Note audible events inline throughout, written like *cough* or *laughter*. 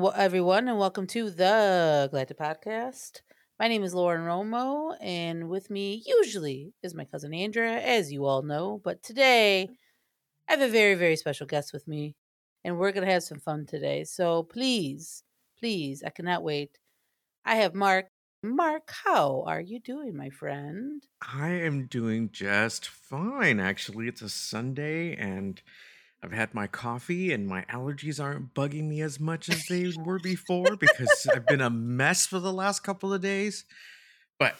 morning, everyone, and welcome to the Galactic Podcast. My name is Lauren Romo, and with me, usually, is my cousin Andrea, as you all know. But today, I have a very, very special guest with me, and we're going to have some fun today. So please, please, I cannot wait. I have Mark. Mark, how are you doing, my friend? I am doing just fine, actually. It's a Sunday and I've had my coffee and my allergies aren't bugging me as much as they were before because I've been a mess for the last couple of days. But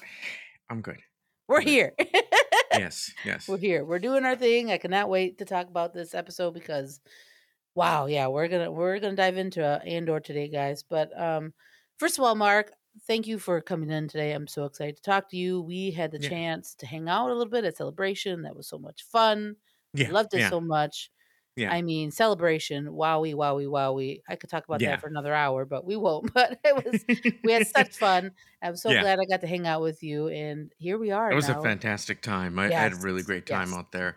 I'm good. We're I'm good. here. *laughs* Yes, yes. we're here. We're doing our thing. I cannot wait to talk about this episode because wow, yeah, we're gonna we're gonna dive into uh, Andor today, guys. But um, first of all, Mark, thank you for coming in today. I'm so excited to talk to you. We had the Yeah, chance to hang out a little bit at celebration. That was so much fun. I yeah, loved it yeah, so much. Yeah, I mean, celebration, wowie, wowie, wowie. I could talk about that for another hour, but we won't. *laughs* But it was we had *laughs* such fun. I'm so Yeah, glad I got to hang out with you, and here we are. it was a fantastic time. I, I had a really great time yes. out there.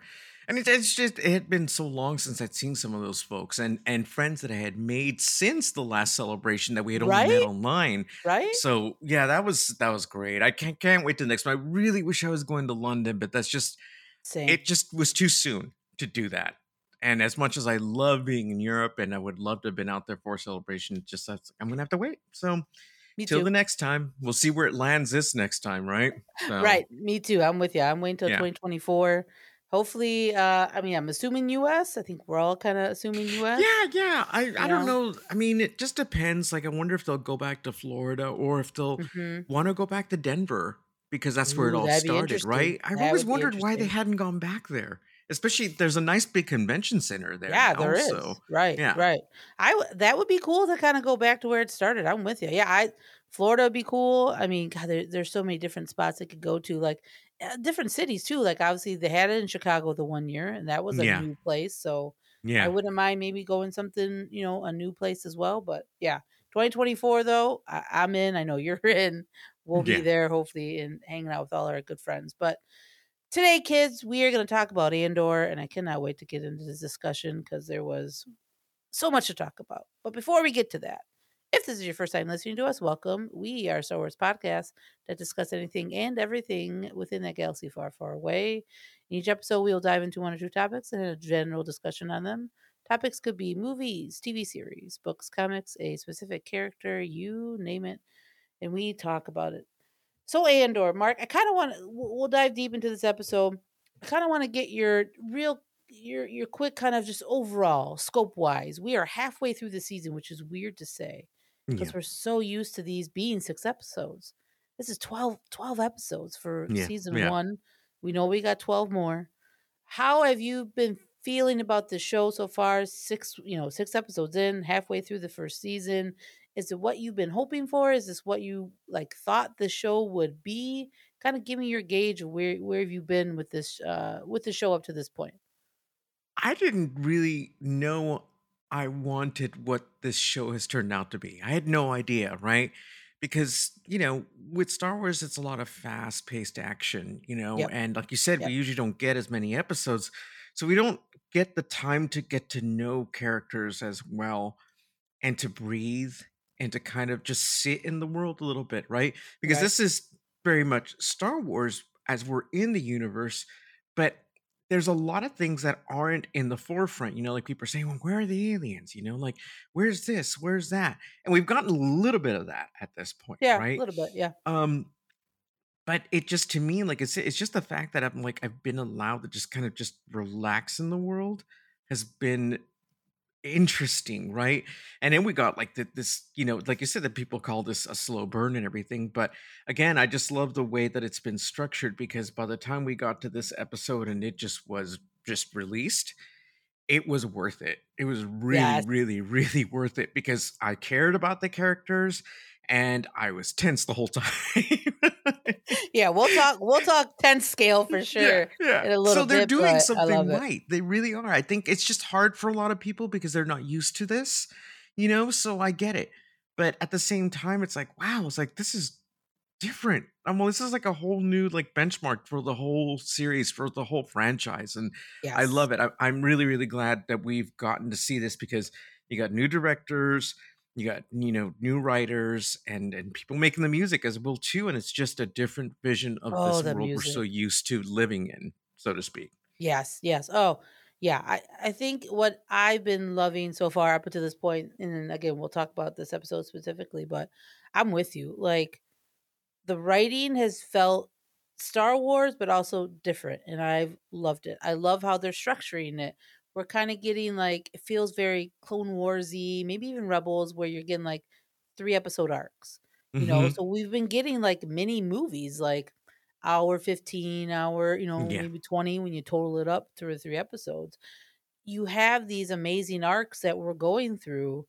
And it, it's just, it had been so long since I'd seen some of those folks and, and friends that I had made since the last celebration that we had only met online. Right? So yeah, that was that was great. I can't can't wait to the next one. I really wish I was going to London, but that's just Same. it just was too soon to do that. And as much as I love being in Europe and I would love to have been out there for a celebration, just that's, I'm gonna have to wait. So Me till too. the next time, we'll see where it lands this next time, right? So Right. Me too. I'm with you. I'm waiting till yeah. 2024. Hopefully, uh, I mean, I'm assuming US. I think we're all kind of assuming US. Yeah, yeah. I You I don't know? I mean, it just depends. Like I wonder if they'll go back to Florida or if they'll hmm want to go back to Denver because that's where it all started, right? I've That always wondered why they hadn't gone back there. Especially there's a nice big convention center there Yeah, now, there is. so Right, yeah. right. I w- that would be cool to kind of go back to where it started. I'm with you. Yeah, I Florida would be cool. I mean, God, there, there's so many different spots I could go to, like uh, different cities too. Like obviously they had it in Chicago the one year, and that was a Yeah. new place. So yeah, I wouldn't mind maybe going something, you know, a new place as well. But yeah, 2024 though, I, I'm in. I know you're *laughs* in. We'll be there hopefully and hanging out with all our good friends. But today, kids, we are going to talk about Andor, and I cannot wait to get into this discussion because there was so much to talk about. But before we get to that, if this is your first time listening to us, welcome. We are Star Wars podcast that discuss anything and everything within that galaxy far, far away. In each episode, we'll dive into one or two topics and a general discussion on them. Topics could be movies, TV series, books, comics, a specific character, you name it, and we talk about it. So Andor, Mark, I kind of want to. We'll dive deep into this episode. I kind of want to get your real, your your quick kind of just overall scope wise. We are halfway through the season, which is weird to say because Yeah. we're so used to these being six episodes. This is 12, 12 episodes for Yeah. season Yeah. one. We know we got twelve more. How have you been feeling about the show so far? Six, you know, six episodes in, halfway through the first season. Is it what you've been hoping for? Is this what you like thought the show would be? Kind of give me your gauge of where where have you been with this uh with the show up to this point? I didn't really know I wanted what this show has turned out to be. I had no idea, right? Because, you know, with Star Wars, it's a lot of fast paced action, you know, Yep. and like you said, we usually don't get as many episodes. So we don't get the time to get to know characters as well and to breathe and to kind of just sit in the world a little bit, right? Because Right. this is very much Star Wars as we're in the universe, but there's a lot of things that aren't in the forefront. You know, like people are saying, well, where are the aliens? You know, like, where's this? Where's that? And we've gotten a little bit of that at this point, Yeah, a little bit. Yeah. Um, but it just to me, like it's it's just the fact that I'm like I've been allowed to just kind of just relax in the world has been interesting, right? And then we got like the, this, you know, like you said, that people call this a slow burn and everything. But again, I just love the way that it's been structured because by the time we got to this episode and it just was just released, it was worth it. It was really, Yes. really, *laughs* really worth it because I cared about the characters and I was tense the whole time. *laughs* Yeah, we'll talk we'll talk 10 scale for sure yeah. in a little So they're bit, doing something right. They really are. I think it's just hard for a lot of people because they're not used to this, you know? So I get it. But at the same time, it's like, wow, it's like this is different. Um, well, this is like a whole new like benchmark for the whole series, for the whole franchise. And I love it. I, I'm really, really glad that we've gotten to see this because you got new directors, you got you know new writers and and people making the music as well too and it's just a different vision of Oh, this world we're so used to living in so to speak Yes, yes. Oh, yeah. I, I think what I've been loving so far up until this point, and then again, we'll talk about this episode specifically, but I'm with you. Like, the writing has felt Star Wars, but also different, and I've loved it. I love how they're structuring it. We're kind of getting like it feels very Clone Warsy, maybe even Rebels, where you're getting like three episode arcs. You know, hmm so we've been getting like mini movies, like hour fifteen, hour, you know, yeah. maybe twenty when you total it up through three episodes. You have these amazing arcs that we're going through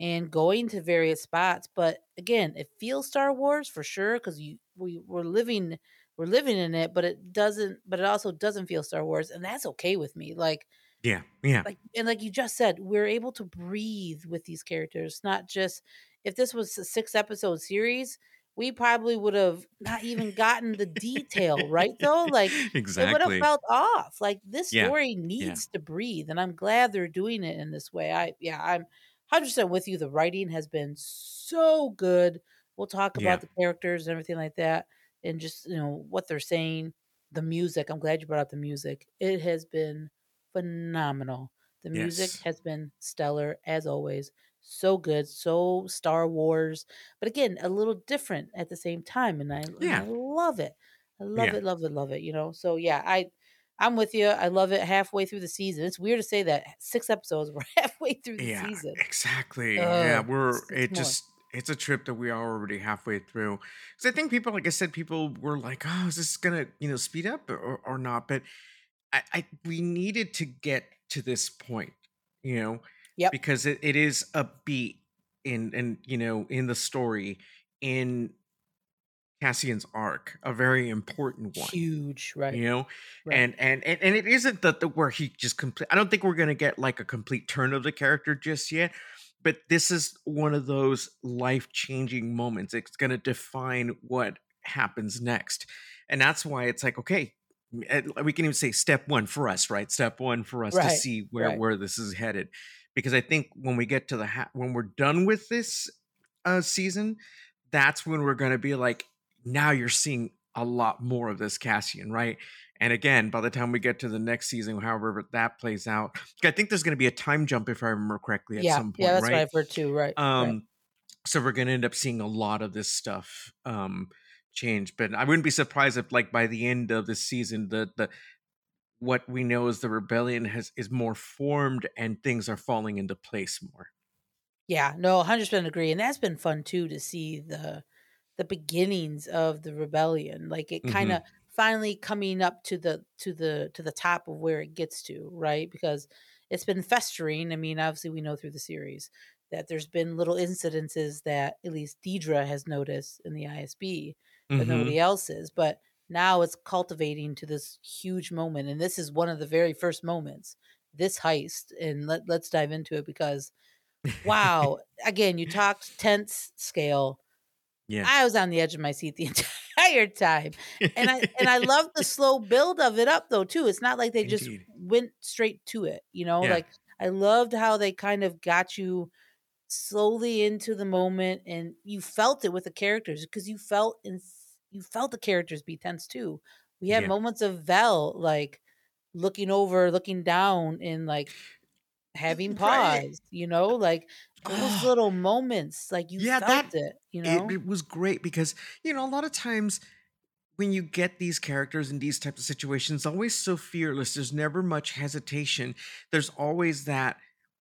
and going to various spots but again it feels star wars for sure because you we we're living we're living in it but it doesn't but it also doesn't feel star wars and that's okay with me like yeah yeah. Like and like you just said we're able to breathe with these characters not just if this was a six episode series we probably would have not even gotten the detail right though? Like exactly. *laughs* it would have felt off. Like this yeah story yeah. needs to breathe and i'm glad they're doing it in this way. I yeah i'm 100% with you. The writing has been so good. We'll talk yeah. about the characters and everything like that and just you know what they're saying. The music i'm glad you brought up the music. It has been phenomenal. The music yes has been stellar as always. So good, so Star Wars, but again, a little different at the same time and I and I love it. I love yeah it, love it, love it, you know. So yeah, I I'm with you. I love it halfway through the season. It's weird to say that *laughs* 6 episodes we're *laughs* halfway through the Yeah, season. exactly. Yeah, Oh, we're it more. just it's a trip that we are already halfway through. Because I think people, like I said, people were like, "Oh, is this gonna you know speed up or or not?" But I, I we needed to get to this point, you know, Yep. because it, it is a beat in and you know in the story in Cassian's arc, a very important one Huge, right. you know Right. and and and, and it isn't that the where he just complete i don't think we're gonna get like a complete turn of the character just yet but this is one of those life changing moments it's gonna define what happens next and that's why it's like okay we can even say step one for us right step one for us to see where Right. where this is headed because i think when we get to the ha- when we're done with this uh season that's when we're going to be like now you're seeing a lot more of this Cassian, right? And again, by the time we get to the next season, however that plays out, I think there's going to be a time jump, if I remember correctly, at Yeah. some Yeah, point, that's what right? I've heard too. Right. Right. Um, so we're going to end up seeing a lot of this stuff um change. But I wouldn't be surprised if, like, by the end of the season, the the what we know is the rebellion has is more formed and things are falling into place more. Yeah, no, 100% agree, and that's been fun too to see the the beginnings of the rebellion, like it hmm kinda finally coming up to the to the to the top of where it gets to, right? Because it's been festering. I mean, obviously we know through the series that there's been little incidences that at least Dedra has noticed in the ISB, but hmm nobody else is. But now it's cultivating to this huge moment, and this is one of the very first moments, this heist, and let let's dive into it because *laughs* Wow. Again, you talked tense scale. yeah. I was on the edge of my seat the *laughs* entire time. And I and I love the *laughs* slow build of it up though too. It's not like they just went straight to it, you know? Yeah. Like I loved how they kind of got you slowly into the moment and you felt it with the characters because you felt in you felt the characters be tense too. We had Yeah. moments of Vel like looking over, looking down and like having *laughs* Right. pause, you know, like those Oh, little moments, like you yeah, felt that it, you it, know? it was great because you know a lot of times when you get these characters in these types of situations, always so fearless. There's never much hesitation. There's always that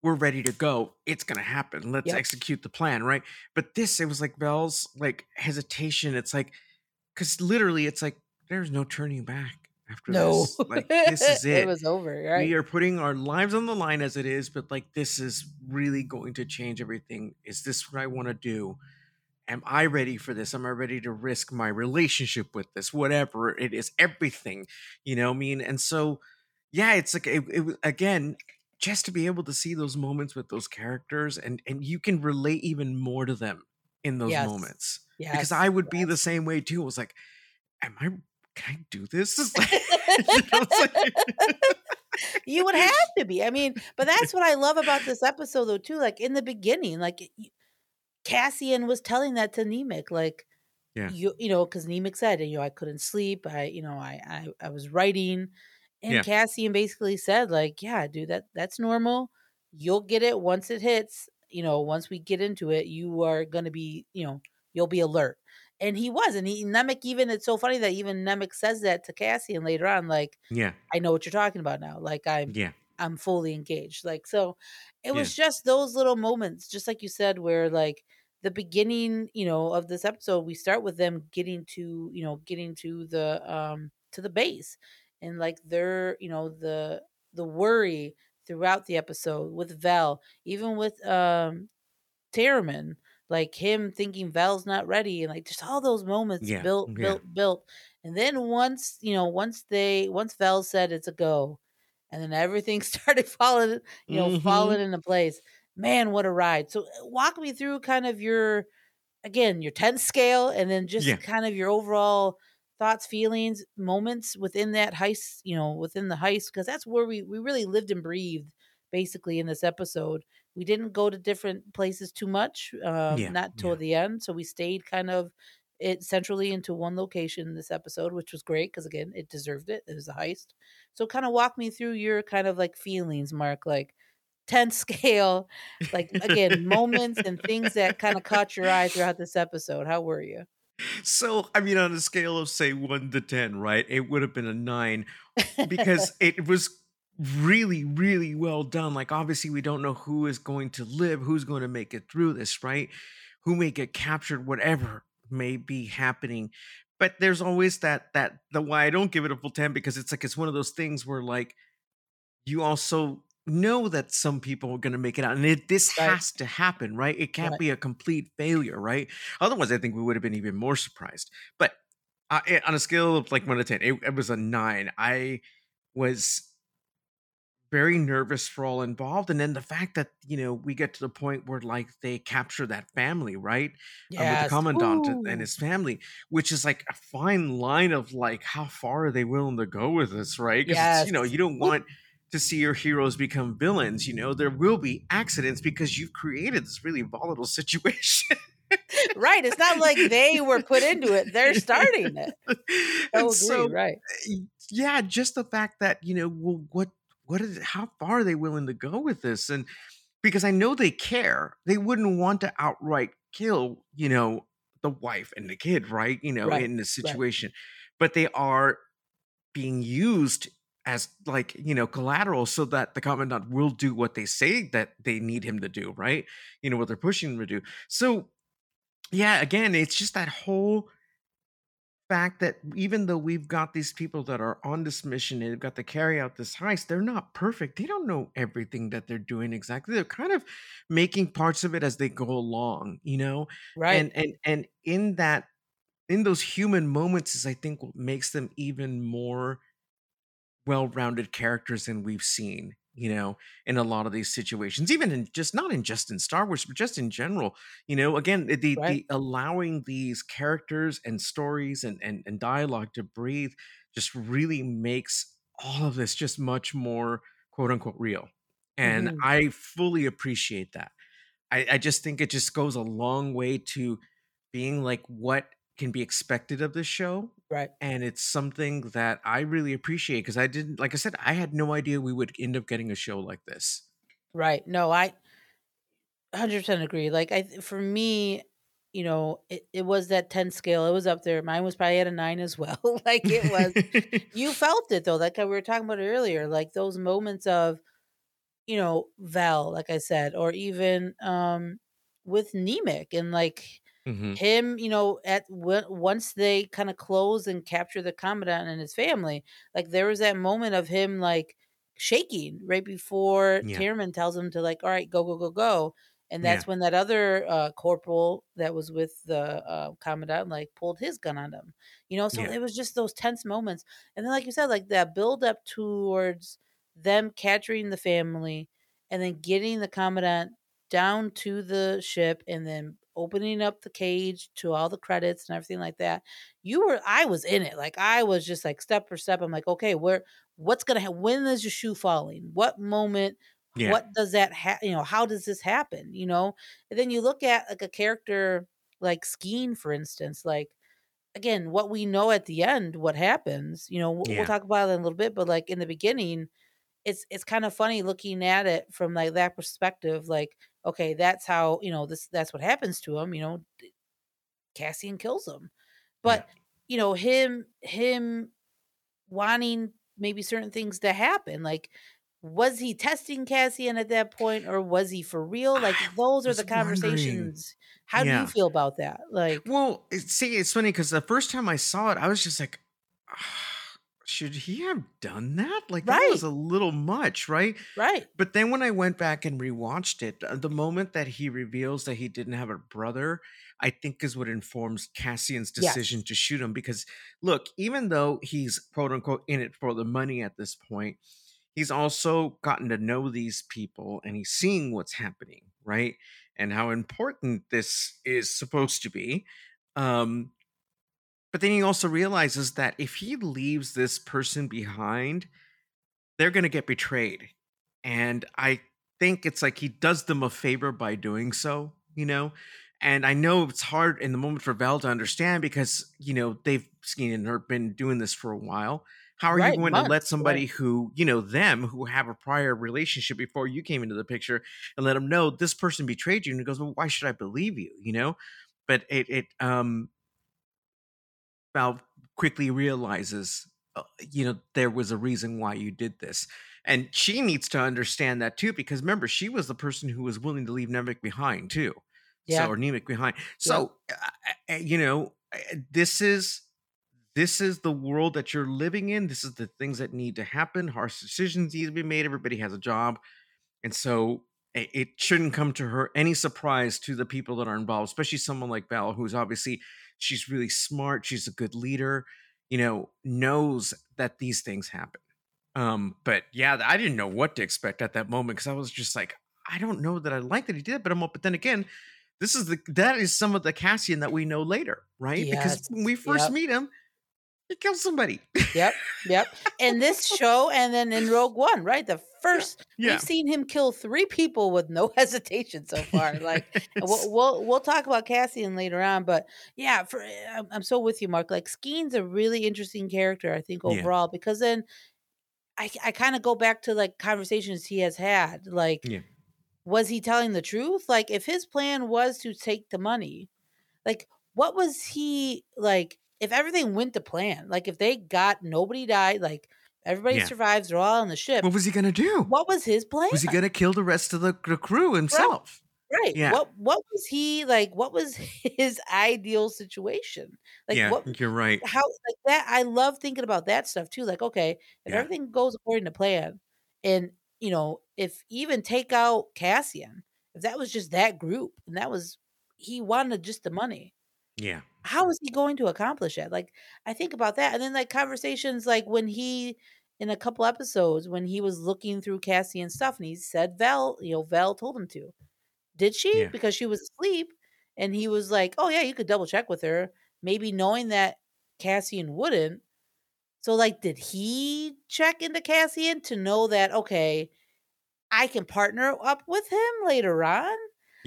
we're ready to go. It's gonna happen. Let's Yep. execute the plan, right? But this, it was like Vel's like hesitation. It's like because literally, it's like there's no turning back after No. this. Like this is *laughs* it it. was over, We are putting our lives on the line as it is, but like this is really going to change everything. Is this what I want to do? Am I ready for this? Am I ready to risk my relationship with this? Whatever it is, everything, you know what I mean? And so, yeah, it's like, it, it, again, just to be able to see those moments with those characters and, and you can relate even more to them in those Yes. moments. Because I would be the same way too. It was like, am I, can I do this? *laughs* You know, like- *laughs* you would have to be. I mean, but that's what I love about this *laughs* episode though too. Like in the beginning, like Cassian was telling that to Nemik, like Yeah. you you know, because Nemik said, you know, I couldn't sleep. I, you know, I I, I was writing. And Yeah. Cassian basically said, like, yeah, dude, that that's normal. You'll get it once it hits. You know, once we get into it, you are gonna be, you know, you'll be alert. And he was, and he Nemik even it's so funny that even Nemik says that to Cassian later on, like, Yeah. I know what you're talking about now. Like I'm Yeah. I'm fully engaged. Like so it Yeah. was just those little moments, just like you said, where like the beginning, you know, of this episode, we start with them getting to, you know, getting to the um to the base. And like they're, you know, the the worry throughout the episode with Vel, even with um Taramyn, like him thinking Val's not ready, and like just all those moments Yeah. built, Yeah. built, built. And then once, you know, once they once Val said it's a go, and then everything *laughs* started falling, you know, Mhm. falling into place. Man, what a ride. So uh, walk me through kind of your again, your 10 scale and then just Yeah. kind of your overall thoughts, feelings, moments within that heist, you know, within the heist, because that's where we we really lived and breathed basically in this episode. We didn't go to different places too much, um, Yeah. not till Yeah. the end. So we stayed kind of it centrally into one location in this episode, which was great because again, it deserved it. It was a heist. So kind of walk me through your kind of like feelings, Mark, like 10 *laughs* scale, like again, *laughs* moments and things that kind of caught your eye throughout this episode. How were you? So, I mean, on a scale of say one to 10, right? It would have been a nine because *laughs* it was really, really well done. Like, obviously, we don't know who is going to live, who's going to make it through this, right? Who may get captured, whatever may be happening. But there's always that, that, the why I don't give it a full 10 because it's like, it's one of those things where, like, you also know that some people are going to make it out and it, this Right. has to happen right it can't Right. be a complete failure right otherwise i think we would have been even more surprised but uh, eh, on a scale of like 1 to 10 it, it was a 9 i was very nervous for all involved and then the fact that you know we get to the point where like they capture that family right um, with the Yes. commandant and his family which is like a fine line of like how far are they willing to go with this right because you know you don't Ooh. want to see your heroes become villains you know there will be accidents because you've created this really volatile situation *laughs* Right. It's not like they were put into it. They're starting it. *laughs* Agree. so Right. Eh, yeah just the fact that you know well what what is how far are they willing to go with this and because i know they care they wouldn't want to outright kill you know the wife and the kid right you know Right. in this Right. situation but they are being used as like you know collateral so that the commandant will do what they say that they need him to do right you know what they're pushing him to do so yeah again it's just that whole fact that even though we've got these people that are on this mission and they've got to carry out this heist, they're not perfect. They don't know everything that they're doing exactly. They're kind of making parts of it as they go along, you know? Right. And and and in that in those human moments is I think what makes them even more well-rounded characters than we've seen you know in a lot of these situations even in just not in just in star wars but just in general you know again the the, Right. the allowing these characters and stories and, and and dialogue to breathe just really makes all of this just much more quote unquote real and Mhm. i fully appreciate that I, I just think it just goes a long way to being like what can be expected of this show Right. and it's something that I really appreciate because I didn't like I said I had no idea we would end up getting a show like this. Right. No, I 100% agree. Like I for me, you know, it, it was that 10 scale. It was up there. Mine was probably at a 9 as well. *laughs* like it was you *laughs* felt it though. Like we were talking about earlier, like those moments of, you know, Val, like I said, or even um with Nemik and like Mhm. him, you know, at w- once they kind of close and capture the commandant and his family, like there was that moment of him like shaking right before Yeah. Taramyn tells him to like, all right, go, go, go, go. And Yeah. that's when that other uh, corporal that was with the uh, commandant like pulled his gun on him, you know. So Yeah. it was just those tense moments, and then like you said, like that build up towards them capturing the family, and then getting the commandant down to the ship, and then opening up the cage to all the credits and everything like that. You were, I was in it. Like I was just like step for step. I'm like, okay, where, what's gonna happen? When is your shoe falling? What moment? Yeah. what does that ha- you know how does this happen you know and then you look at like a character like skeen for instance like again what we know at the end what happens you know we'll, we'll talk about it in a little bit but like in the beginning it's it's kind of funny looking at it from like that perspective like okay that's how you know this that's what happens to him you know Cassian kills him Yeah. but you know him him wanting maybe certain things to happen like was he testing Cassian at that point or was he for real? Like those are the wondering. conversations. How do you feel about that? Like Well, see, it's funny because the first time I saw it, I was just like, "Ah, should he have done that? Like that was a little much, right? right But then when I went back and rewatched it, uh, the moment that he reveals that he didn't have a brother, I think is what informs Cassian's decision yes to shoot him. Because look, even though he's quote unquote in it for the money at this point, he's also gotten to know these people and he's seeing what's happening, right? And how important this is supposed to be. Um, but then he also realizes that if he leaves this person behind, they're going to get betrayed. And I think it's like he does them a favor by doing so, you know? And I know it's hard in the moment for Val to understand because, you know, they've seen and her been doing this for a while. How are you right going to let somebody right who, you know, them who have a prior relationship before you came into the picture and let them know this person betrayed you? And he goes, Well, why should I believe you? You know? But it, it, um, Val quickly realizes, uh, you know, there was a reason why you did this. And she needs to understand that too, because remember, she was the person who was willing to leave Nemik behind too. So, yeah or Nemik behind. So, uh, uh, you know, this is this is the world that you're living in. This is the things that need to happen. Harsh decisions need to be made. Everybody has a job. And so it, it shouldn't come to her any surprise to the people that are involved, especially someone like Val, who's obviously she's really smart, she's a good leader, you know, knows that these things happen. Um, but yeah, I didn't know what to expect at that moment because I was just like, I don't know that I like that he did, but I'm up but then again, this is the that is some of the Cassian that we know later, right? Because when we first yep meet him, he kills somebody. Yep, yep. In this *laughs* show and then in Rogue One, right? The yeah. first we've seen him kill three people with no *laughs* hesitation so far. Like *laughs* we'll we'll, we'll talk about Cassian later on, but yeah, for I'm, I'm so with you, Mark. Like Skeen's a really interesting character, I think Yeah. overall, because then I I kind of go back to like conversations he has had. Like, Yeah. was he telling the truth? Like, if his plan was to take the money, like what was he like if everything went to plan like if they got nobody died like everybody Yeah. survives they're all on the ship What was he gonna do? what was his plan Was he gonna kill the rest of the, the crew right himself? right Yeah. what what was he like what was *laughs* his ideal situation like Yeah, what you're right. how like that i love thinking about that stuff too like okay if Yeah. everything goes according to plan and you know if even take out cassian if that was just that group and that was he wanted just the money Yeah. how is he going to accomplish it? Like, I think about that. And then, like, conversations like when he, in a couple episodes, when he was looking through Cassian's stuff and he said Val, you know, Val told him to. Did she? Yeah. Because she was asleep. And he was like, oh, yeah, you could double check with her, maybe knowing that Cassian wouldn't. So, like, did he check into Cassian to know that, okay, I can partner up with him later on?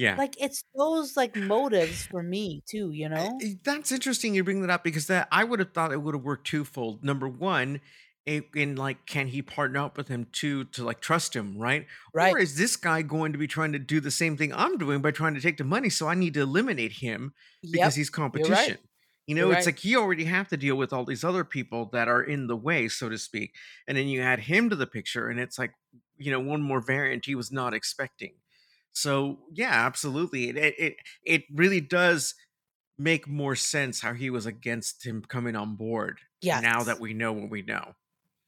Yeah. Like, it's those, like, motives for me, too, you eh, know? I- That's interesting you bring that up because that I would have thought it would have worked twofold. Number one, it, in like, can he partner up with him too to like trust him, right? Right. Or is this guy going to be trying to do the same thing I'm doing by trying to take the money? So I need to eliminate him because Yep. he's right. competition. You You're know, it's right. like you already have to deal with all these other people that are in the way, so to speak. And then you add him to the picture, and it's like, you know, one more variant he was not expecting. So yeah, absolutely. It it it, really does make more sense how he was against him coming on board Yeah. now that we know what we know.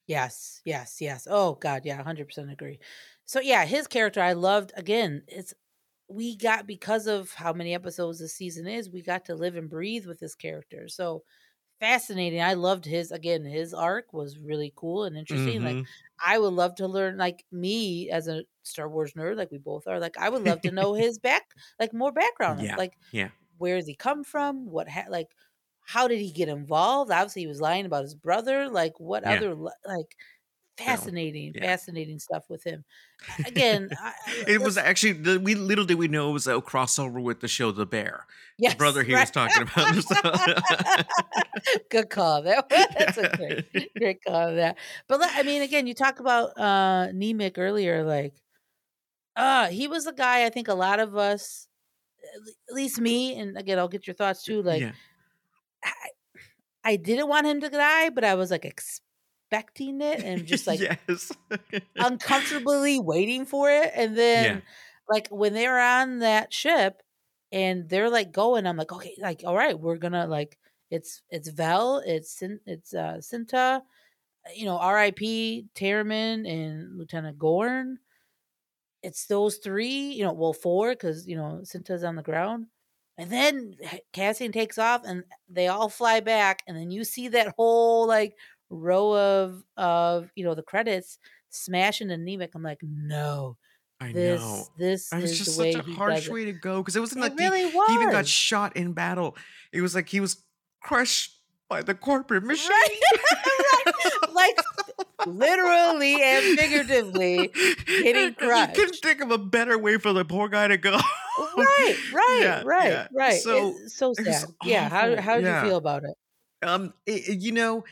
Yes. Yes. Yes. Oh God. Yeah. Hundred percent agree. So yeah, his character I loved. Again, it's we got because of how many episodes this season is. We got to live and breathe with this character. So fascinating. I loved his again. His arc was really cool and interesting. Like hmm I would love to learn. Like me as a Star Wars nerd, like we both are. Like I would love to know *laughs* his back, like more background. yeah, Like yeah, where does he come from? What ha- like how did he get involved? Obviously, he was lying about his brother. Like what yeah, other like fascinating, yeah. fascinating stuff with him. Again, I, It was actually the, we little did we know it was a crossover with the show The Bear, yes, the brother he right. was talking about. *laughs* *laughs* Good call. That, *laughs* that's a Yeah. great, great call. on That, but I mean, again, you talk about uh Nemik earlier. Like, uh he was a guy. I think a lot of us, at least me, and again, I'll get your thoughts too. Like, yeah. I, I didn't want him to die, but I was like expecting it and just like yes. *laughs* uncomfortably waiting for it. And then, like, when they were on that ship and they're like going, I'm like, okay, like, all right, we're gonna like, it's it's Vel, it's it's uh Cinta, you know, R.I.P. Taramyn and Lieutenant Gorn. It's those three, you know, well, four because you know Cinta's on the ground. And then Cassian takes off and they all fly back. And then you see that whole like row of of you know the credits smash into Nemik. I'm like, no, I this know. this was is just the way such a harsh way to go because it wasn't It like he- really he, even got shot in battle. It was like he was crushed by the corporate machine. Right. *laughs* like literally and figuratively getting *laughs* You crushed. couldn't think of a better way for the poor guy to go. right, *laughs* right, Yeah, right, yeah. right. So, It's so sad. Yeah. How how did Yeah. you feel about it? Um, it- you know,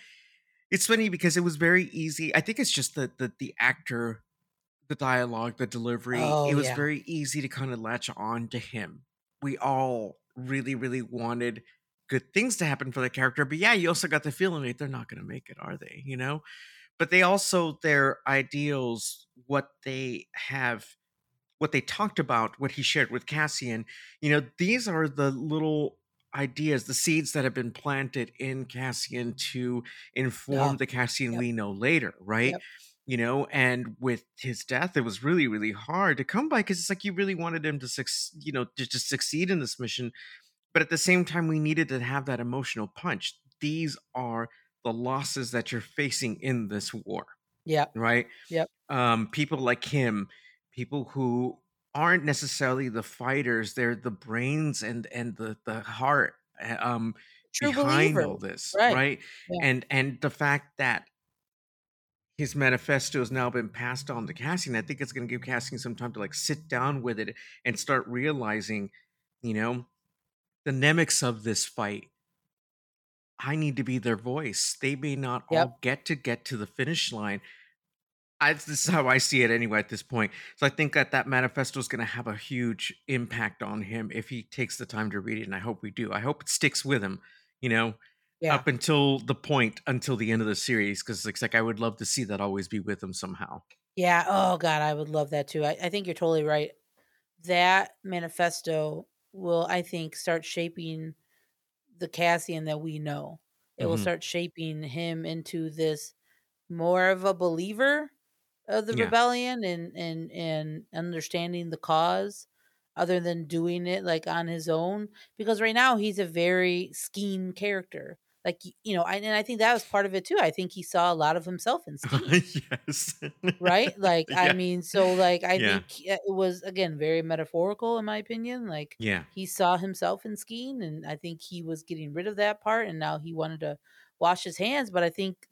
it's funny because it was very easy. I think it's just the the the actor, the dialogue, the delivery. Oh, it was yeah. very easy to kind of latch on to him. We all really, really wanted good things to happen for the character, but yeah, you also got the feeling like they're not going to make it, are they? You know, but they also their ideals, what they have. What they talked about, what he shared with Cassian, you know, these are the little ideas, the seeds that have been planted in Cassian to inform Oh, the Cassian yep. we know later, right? Yep. You know, and with his death, it was really, really hard to come by because it's like you really wanted him to, suc- you know, to just succeed in this mission, but at the same time, we needed to have that emotional punch. These are the losses that you're facing in this war Yeah. right? Yep. Um, people like him, people who aren't necessarily the fighters, they're the brains and and the the heart uh, um True behind believer. all this, Right. right? Yeah. And and the fact that his manifesto has now been passed on to Cassian, I think it's going to give Cassian some time to like sit down with it and start realizing, you know, the nemiks of this fight. I need to be their voice. They may not Yep. all get to get to the finish line. I, this is how I see it anyway at this point. So I think that that manifesto is going to have a huge impact on him if he takes the time to read it, and I hope we do. I hope it sticks with him, you know, Yeah. up until the point until the end of the series, because it's like I would love to see that always be with him somehow. Yeah. Oh God, I would love that too. I, I think you're totally right. That manifesto will, I think, start shaping the Cassian that we know. It will Mhm. start shaping him into this more of a believer of the Yeah. rebellion and and and understanding the cause other than doing it like on his own because right now he's a very skeen character like you know I, and i think that was part of it too i think he saw a lot of himself in *laughs* skeen yes. right like i mean so like i Yeah. think it was again very metaphorical in my opinion like Yeah. he saw himself in skeen and i think he was getting rid of that part and now he wanted to wash his hands but i think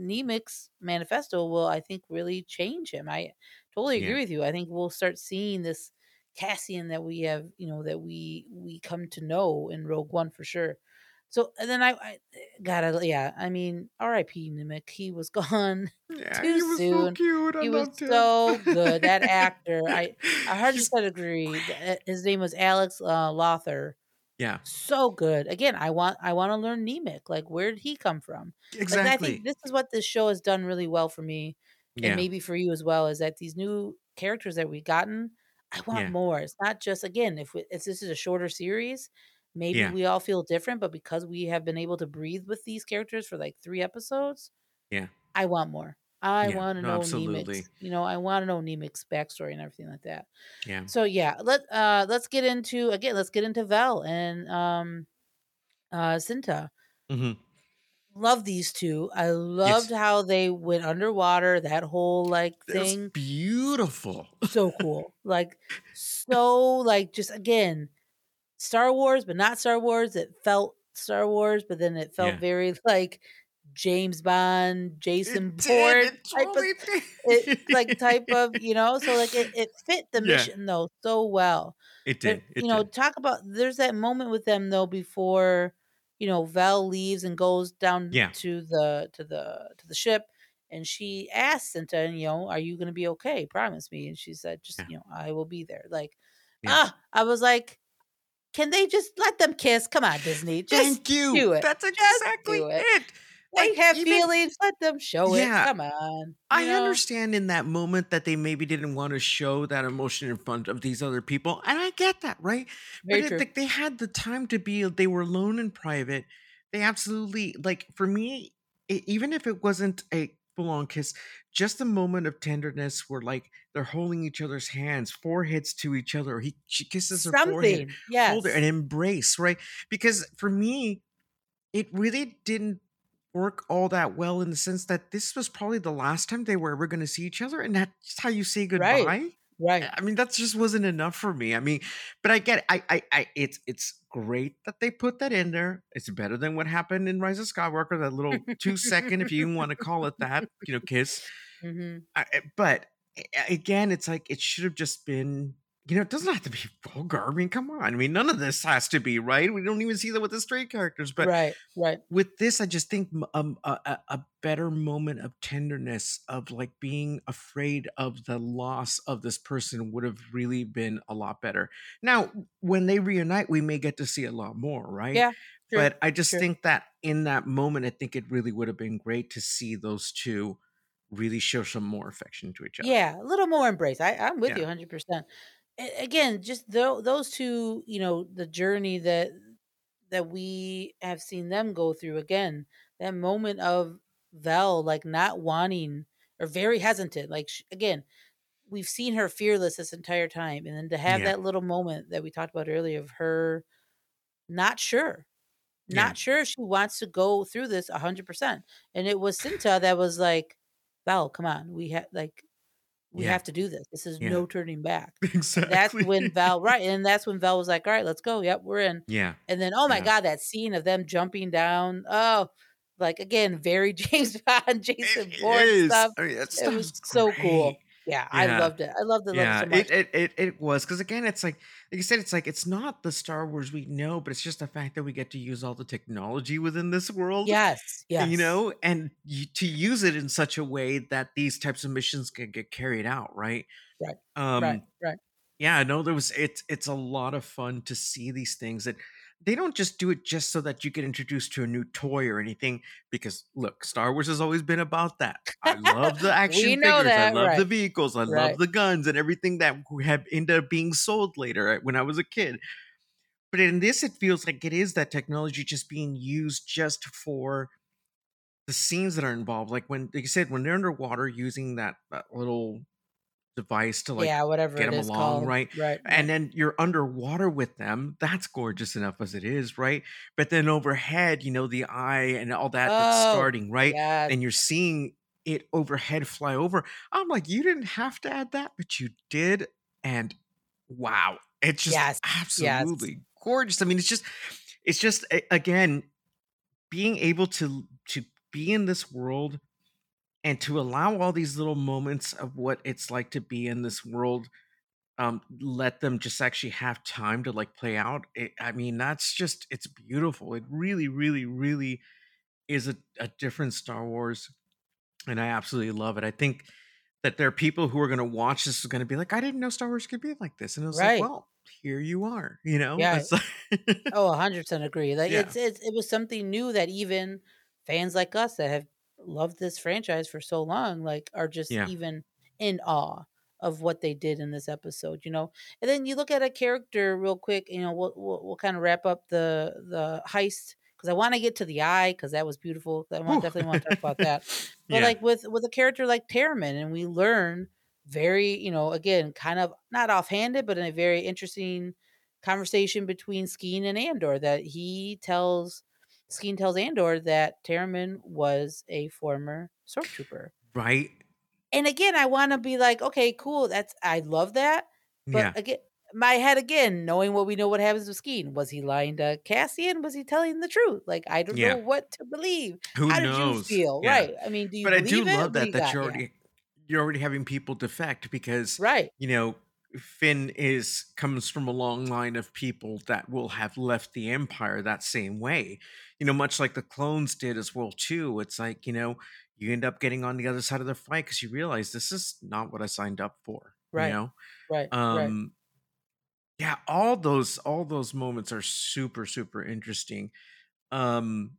nemik's manifesto will i think really change him i totally agree Yeah. with you i think we'll start seeing this cassian that we have you know that we we come to know in rogue one for sure so and then i, I gotta yeah i mean rip nemik he was *laughs* gone Yeah, Too he was so soon. cute. I he was him. so good that *laughs* actor i I *laughs* hundred He's- percent agree. His name was Alex uh, Lawther. Yeah, So good. Again, I want I want to learn Nemik. Like, where did he come from? Like, I think this is what this show has done really well for me, yeah, and maybe for you as well. Is that these new characters that we've gotten? I want Yeah. more. It's not just again if, we, if this is a shorter series, maybe Yeah. we all feel different. But because we have been able to breathe with these characters for like three episodes, Yeah. I want more. I Yeah, want to no, know absolutely. Nemik's. You know, I want to know Nemik's backstory and everything like that. yeah. So yeah, let uh let's get into again, let's get into Vel and um uh Cinta. hmm Love these two. I loved how they went underwater, that whole like thing. beautiful. So cool. *laughs* like so like just again, Star Wars, but not Star Wars. It felt Star Wars, but then it felt Yeah. very *laughs* like James Bond, Jason It Bourne did. It type of totally did. it like type *laughs* of, you know, so like it, it fit the Yeah. mission though so well. It But did. It you know, did. talk about there's that moment with them though before, you know, Val leaves and goes down Yeah. to the to the to the ship and she asks Cinta, you know, are you gonna be okay? Promise me. And she said, just, Yeah. you know, I will be there. Like, ah, I was like, can they just let them kiss? Come on, Disney. Just Thank you. do it. That's exactly do it. It. They Like, have even- feelings, let them show Yeah. it. Come on. you I know? understand in that moment that they maybe didn't want to show that emotion in front of these other people, and I get that, right? Very but it, like, they had the time to be. They were alone in private. They absolutely like. For me, e- even if it wasn't a full-on kiss, just a moment of tenderness where like they're holding each other's hands, foreheads to each other. He she kisses her forehead, Something. Yes. hold her, an embrace, right? Because for me, it really didn't work all that well in the sense that this was probably the last time they were ever going to see each other, and that's how you say goodbye. Right. Right. I mean, that just wasn't enough for me. I mean, but I get, it. I, I, I, it's, it's great that they put that in there. It's better than what happened in Rise of Skywalker, that little two second, if you want to call it that, you know, kiss. hmm I, I- but again, it's like it should have just been. You know, it doesn't have to be vulgar. I mean, come on. I mean, none of this has to be right. We don't even see that with the straight characters. But right. Right. with this, I just think um, a, a, better moment of tenderness, of like being afraid of the loss of this person, would have really been a lot better. Now, when they reunite, we may get to see a lot more, right? Yeah. True. But I just true. think that in that moment, I think it really would have been great to see those two really show some more affection to each other. Yeah, a little more embrace. I, I'm with Yeah. you 100. percent Again, just tho- those two, you know, the journey that that we have seen them go through. Again, that moment of Vel like not wanting or very hesitant. Like sh- again, we've seen her fearless this entire time, and then to have Yeah. that little moment that we talked about earlier of her not sure, Yeah. not sure if she wants to go through this 100. percent And it was Cinta that was like, "Val, come on, we have like." We Yeah. have to do this. This is Yeah. no turning back. *laughs* Exactly. That's when Val *laughs* right, and that's when Val was like, "All right, let's go. Yep, we're in." yeah. And then, oh my Yeah. god, that scene of them jumping down. Oh, like again, very *laughs* James Bond, Jason Bourne stuff. I mean, It was is so cool. Great. Yeah, I loved it. I loved it, yeah so much. it, it it it was because again it's like like you said it's like it's not the star wars we know but it's just the fact that we get to use all the technology within this world yes, yes. you know and you, to use it in such a way that these types of missions can get carried out right Right, um right, right. yeah i know there was it's it's a lot of fun to see these things that they don't just do it just so that you get introduced to a new toy or anything because look star wars has always been about that. I love the *laughs* action figures i that, love the vehicles i Right. love the guns and everything that have ended up being sold later uh, when i was a kid. But in this it feels like it is that technology just being used just for the scenes that are involved like when like you said when they're underwater using that, that little device to like yeah, whatever get them along, called. right? Right. and then you're underwater with them that's gorgeous enough as it is right but then overhead you know the eye and all that that's Oh, starting right yeah. and you're seeing it overhead fly over i'm like you didn't have to add that but you did and wow it's just Yes, yes. absolutely gorgeous i mean it's just it's just again being able to to be in this world and to allow all these little moments of what it's like to be in this world um let them just actually have time to like play out it, i mean that's just it's beautiful it really really really is a, a different star wars and i absolutely love it i think that there are people who are going to watch this is going to be like i didn't know star wars could be like this and it's Right. like well here you are you know Yeah. Like- Oh, 100% agree. Like *laughs* Yeah. it's, it's it was something new that even fans like us that have loved this franchise for so long like are just Yeah. even in awe of what they did in this episode, you know. And then you look at a character real quick, you know, we'll we'll, we'll kind of wrap up the the heist cuz I want to get to the eye cuz that was beautiful. I want definitely want to talk about that. *laughs* But yeah like with with a character like Taramyn and we learn very, you know, again, kind of not offhanded, but in a very interesting conversation between Skeen and Andor that he tells Skeen tells Andor that Taramyn was a former stormtrooper. right And again, I want to be like, okay, cool, that's I love that. But yeah again, my head again, knowing what we know what happens with Skeen. Was he lying to Cassian? Was he telling the truth? Like, I don't Yeah. know what to believe. Who How did you knows? feel? Yeah. Right. I mean, do you But I do it? love that you that got? you're already you're already having people defect because Right. you know Finn is comes from a long line of people that will have left the empire that same way. You know, much like the clones did as well too. It's like, you know, you end up getting on the other side of the fight because you realize this is not what I signed up for. Right. You know? Right. right. Um yeah, all those all those moments are super, super interesting. Um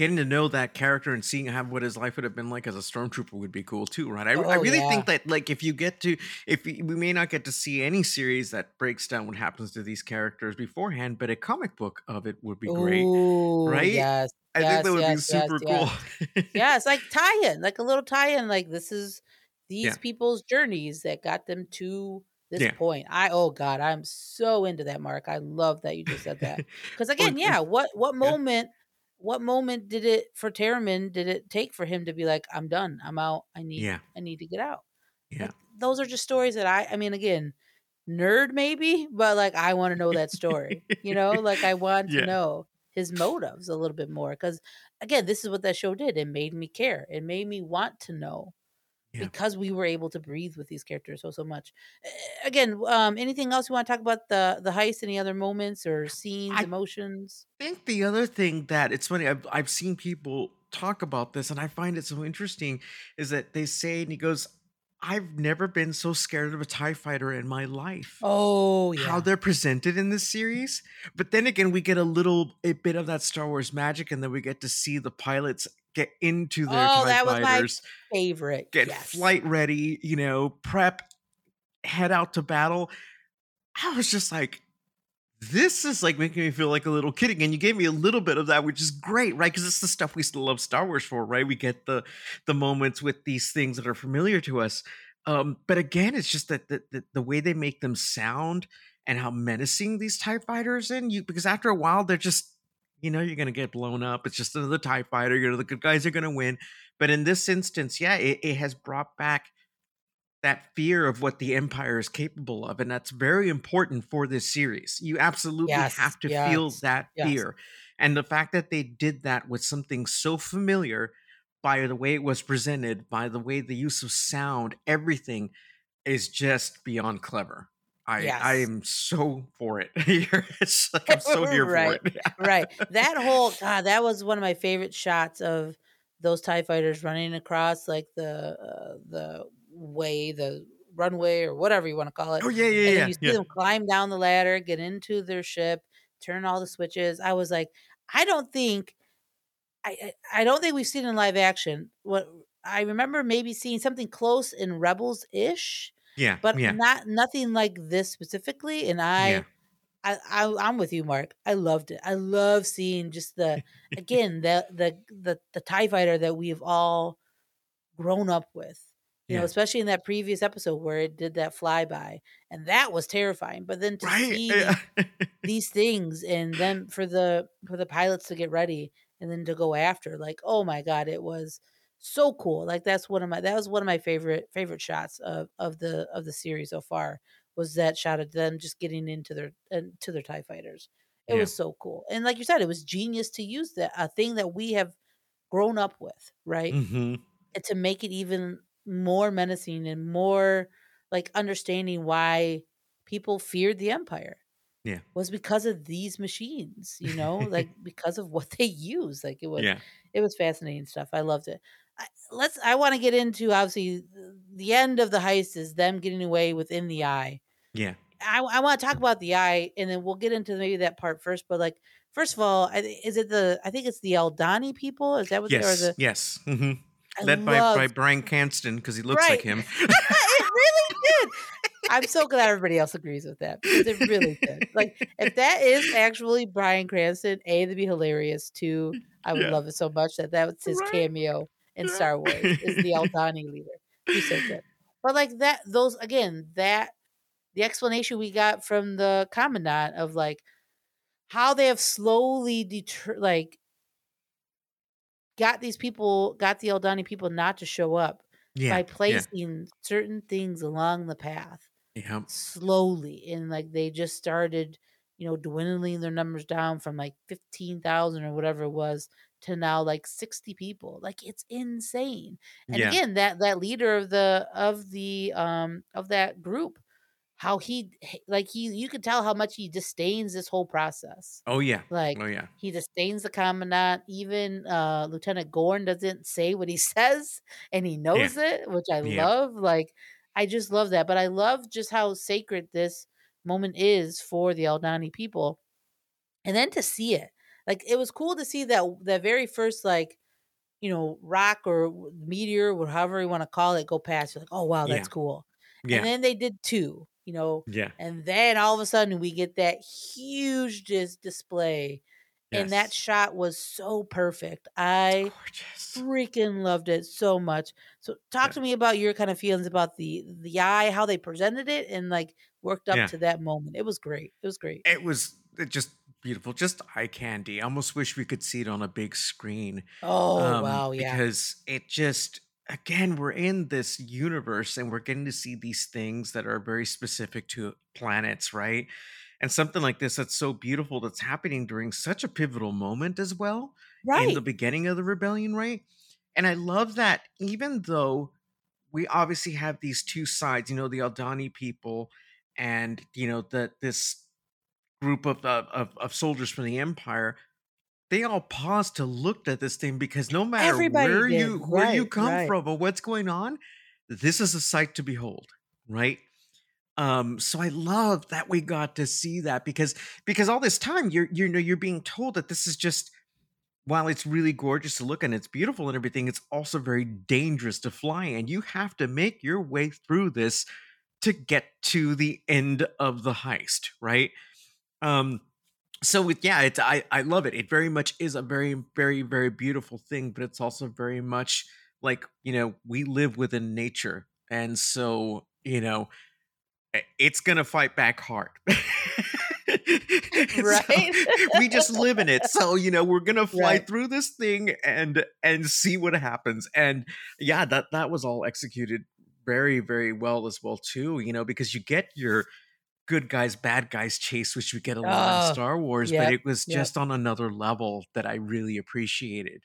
getting to know that character and seeing how what his life would have been like as a stormtrooper would be cool too, right? I, I Oh, really yeah. think that like if you get to if we may not get to see any series that breaks down what happens to these characters beforehand, but a comic book of it would be great, Ooh, right? Yes. I yes, think that would yes, be super yes. cool. Yeah, it's like tie-in, like a little tie-in. Like this is these Yeah. people's journeys that got them to this Yeah. point. I oh god, I'm so into that, Mark. I love that you just said that. Because *laughs* again, yeah, what what moment, what moment did it for Taramyn did it take for him to be like, I'm done, I'm out, I need Yeah. I need to get out. Yeah. Like, those are just stories that I I mean, again, nerd maybe, but like I want to know that story. you know, *laughs* like I want Yeah. to know his motives a little bit more because again, this is what that show did. It made me care. It made me want to know Yeah. because we were able to breathe with these characters so so much. Eh, Again, um, anything else you want to talk about the the heist? Any other moments or scenes, I emotions? I think the other thing that it's funny, I've, I've seen people talk about this, and I find it so interesting is that they say, and he goes, I've never been so scared of a TIE fighter in my life. Oh How they're presented in this series. But then again, we get a little a bit of that Star Wars magic, and then we get to see the pilots get into their Oh, TIE that was my fighters, favorite. get yes. flight ready, you know, prep, head out to battle. I was just like, this is like making me feel like a little kid again. You gave me a little bit of that, which is great, right? Because it's the stuff we still love Star Wars for, right? We get the the moments with these things that are familiar to us. Um, but again, it's just that the, the the way they make them sound and how menacing these TIE fighters in you because after a while they're just you know you're gonna get blown up. It's just another TIE fighter, you know, the good guys are gonna win. But in this instance, yeah, it, it has brought back that fear of what the empire is capable of and that's very important for this series you absolutely Yes, have to feel that yes. fear and the fact that they did that with something so familiar by the way it was presented by the way the use of sound everything is just beyond clever i i am so for it *laughs* it's like i'm so here Right, for it right. That whole *laughs* God, that was one of my favorite shots of those Tie fighters running across like the uh, the way, the runway, or whatever you want to call it. oh yeah yeah and yeah you see yeah them climb down the ladder, get into their ship, turn all the switches. I was like, I don't think, I I I don't think we've seen in live action. What I remember maybe seeing something close in Rebels ish, yeah but yeah not nothing like this specifically. And yeah I, I, I I'm with you, Mark. I loved it. I love seeing just the *laughs* again the the the the Tie fighter that we've all grown up with. You know, especially in that previous episode where it did that flyby, and that was terrifying. But then to right see yeah. *laughs* these things, and then for the for the pilots to get ready, and then to go after, like, oh my god, it was so cool. Like that's one of my that was one of my favorite favorite shots of of the of the series so far was that shot of them just getting into their into their tie fighters. It yeah was so cool, and like you said, it was genius to use that a thing that we have grown up with, right? hmm and to make it even more menacing and more like understanding why people feared the empire yeah was because of these machines you know like *laughs* because of what they *laughs* use like it was yeah it was fascinating stuff i loved it let's i want to get into obviously the end of the heist is them getting away within the eye yeah i, I want to talk about the eye and then we'll get into maybe that part first but like first of all is it the i think it's the aldhani people is that what they or Yes, the yes. hmm Led by, love by Bryan Cranston because he looks like *laughs* him. it really did. I'm so glad everybody else agrees with that because it really did. Like, if that is actually Bryan Cranston, A, that'd be hilarious. too I would Yeah. love it so much that that was his Right. cameo in *laughs* Star Wars is the Aldhani leader. He's so good. But like that, those again, that the explanation we got from the commandant of like how they have slowly deter like got these people, got the Aldhani people not to show up yeah, by yeah, placing certain things along the path Yeah. slowly and like they just started you know dwindling their numbers down from like 15,000 or whatever it was to now like 60 people like it's insane and Yeah. again that that leader of the of the um of that group how he like he you could tell how much he disdains this whole process Oh, yeah. like Oh, yeah. he disdains the commandant even uh lieutenant gorn doesn't say what he *laughs* says and he Yeah. knows it which i Yeah. love like i just love that but i love just how sacred this moment is for the aldhani people and then to see it like it was cool to see that that very first like you know rock or meteor or however you want to call it go past you're like oh wow Yeah. that's cool and then they did two you know Yeah. and then all of a sudden we get that huge dis- display and that shot was so perfect i Gorgeous. freaking loved it so much so talk Yeah. to me about your kind of feelings about the the eye how they presented it and like worked up Yeah. to that moment it was great it was great It was it just beautiful, just eye candy. I almost wish we could see it on a big screen. oh um, wow yeah because it just again we're in this universe and we're getting to see these things that are very specific to planets right and something like this that's so beautiful that's happening during such a pivotal moment as well Right. in the beginning of the rebellion right and i love that even though we obviously have these two sides you know the aldhani people and you know the this group of, of of of soldiers from the empire they all paused to look at this thing because no matter everybody where did. you where you come right. from or what's going on this is a sight to behold right? Um so i love that we got to see that because because all this time you're you know you're being told that this is just while it's really gorgeous to look and it's beautiful and everything it's also very dangerous to fly and you have to make your way through this to get to the end of the heist right um so with yeah it's i i love it. It very much is a very very very beautiful thing but it's also very much like you know we live within nature. And so you know it's gonna fight back hard. *laughs* So right? we just live in it. So you know we're gonna *laughs* fly right. through this thing and and see what happens. And yeah that that was all executed very very well as well too you know because you get your good guys bad guys chase which we get a lot in oh star wars but it was yep just on another level that i really appreciated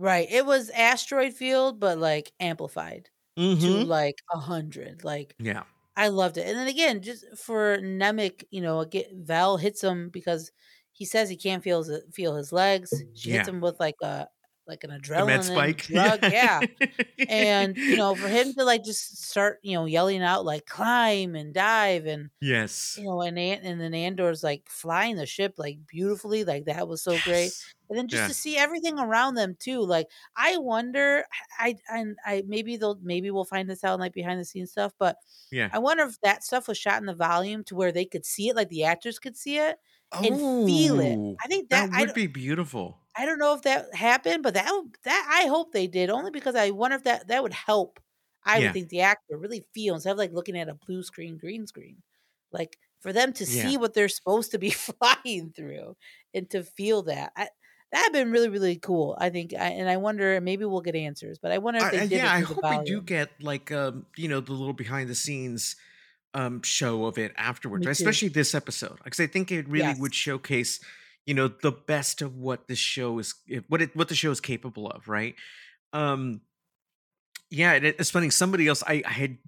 right it was asteroid field but like amplified to mm-hmm like a hundred like yeah I loved it. And then again, just for Nemik, you know, get Vel hits him because he says he can't feel his feel his legs. She hits him with like a like an adrenaline spike *laughs* drug. yeah. And, you know, for him to like just start, you know, yelling out like climb and dive and yes you know, and An- and then Andor's like flying the ship like beautifully, like that was so great. And then just yeah to see everything around them too, like I wonder, I I I maybe they'll maybe we'll find this out in like behind the scenes stuff, but yeah I wonder if that stuff was shot in the volume to where they could see it, like the actors could see it and feel it. oh I think that that would be beautiful I don't know if that happened, but that that I hope they did only because I wonder if that that would help. I would think the actor really feel instead of like looking at a blue screen, green screen, like for them to yeah see what they're supposed to be *laughs* flying through and to feel that. I, that'd been really really cool. I think, I, and I wonder maybe we'll get answers, but I wonder if they I- did yeah it i hope we do get like um you know the little behind the scenes um show of it afterwards too. especially this episode because i think it really would showcase you know the best of what this show is eh, what it what the show is capable of right um yeah it, it's funny somebody else I, I had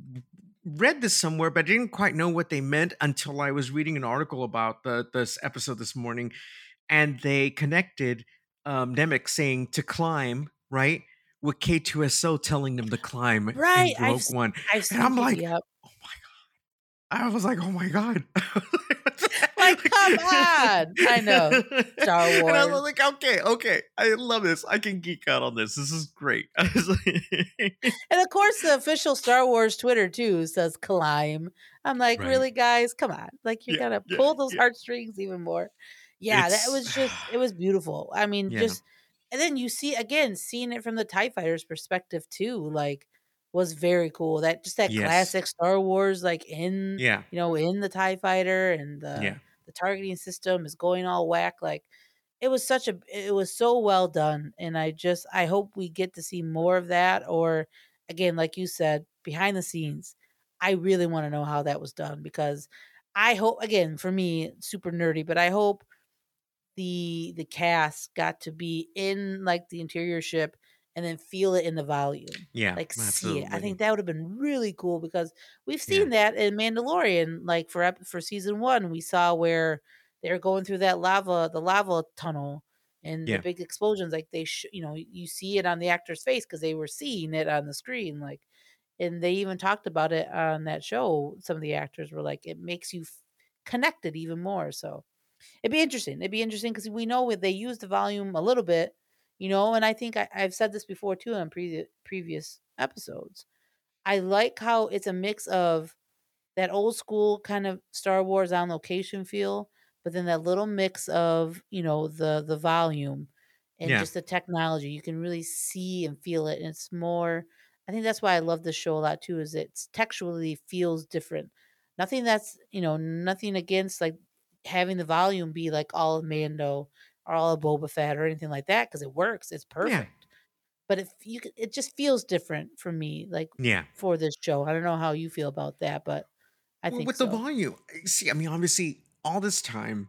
read this somewhere but i didn't quite know what they meant until i was reading an article about the this episode this morning and they connected um Nemik saying to climb right with k2so telling them to climb in Right. I've one I've and I'm like I was like, oh my god. *laughs* Like, come on. I know. Star *laughs* And I was like, okay, okay. I love this. I can geek out on this. This is great. *laughs* I was like- And of course, the official Star Wars Twitter too says climb. I'm like, right. really, guys? Come on. Like, you Yeah, gotta yeah, pull those yeah. heartstrings even more. Yeah, that was just, it was *sighs* beautiful. I mean, yeah. just, and then you see, again, seeing it from the TIE Fighters perspective too, like, was very cool. That just that Yes. classic Star Wars, like, in, Yeah. you know, in the TIE Fighter and the, Yeah. the targeting system is going all whack. Like, it was such a it was so well done and i just i hope we get to see more of that or again like you said behind the scenes I really want to know how that was done because I hope again for me super nerdy, but I hope the the cast got to be in like the interior ship and then feel it in the volume. Yeah, Like see it. I think that would have been really cool because we've Yeah. seen that in Mandalorian. Like for for season one, we saw where they were going through that lava, the lava tunnel, and the big explosions. Like they, sh- you know, you see it on the actor's face because they were seeing it on the screen. Like, and they even talked about it on that show. Some of the actors were like, it makes you f- connected even more. So It'd be interesting. It'd be interesting because we know they use the volume a little bit, you know, and I think I, I've said this before too on previous previous episodes. I like how it's a mix of that old school kind of Star Wars on location feel, but then that little mix of, you know, the the volume and Yeah. just the technology. You can really see and feel it. And it's more I think that's why I love this show a lot too, is it's textually feels different. Nothing that's, you know, nothing against like having the volume be like all of Mando or all of Boba Fett or anything like that, because it works. It's Yeah. perfect. But if you it just feels different for me, like Yeah. for this show. I don't know how you feel about that, but I Well, think with the so. volume, eh, see, I mean, obviously, all this time,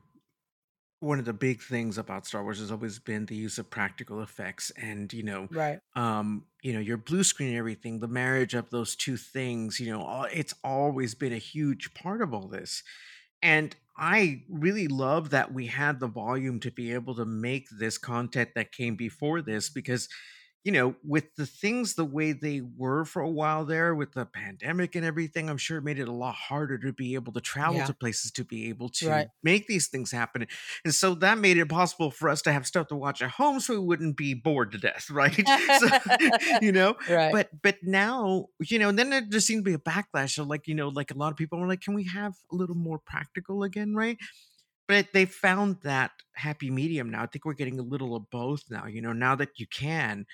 one of the big things about Star Wars has always been the use of practical effects, and you know, Right. um, you know, your blue screen and everything, the marriage of those two things, you know, all, it's always been a huge part of all this. And I really love that we had the volume to be able to make this content that came before this because you know, with the things the way they were for a while there with the pandemic and everything, I'm sure it made it a lot harder to be able to travel Yeah. to places to be able Right. to make these things happen. And so that made it possible for us to have stuff to watch at home so we wouldn't be bored to death, *laughs* right? So, *laughs* you know, right. but but now, you know, and then there just seemed to be a backlash of like, you know, like a lot of people were like, can we have a little more practical again, right? But they found that happy medium now. I think we're getting a little of both now, you know, now that you can.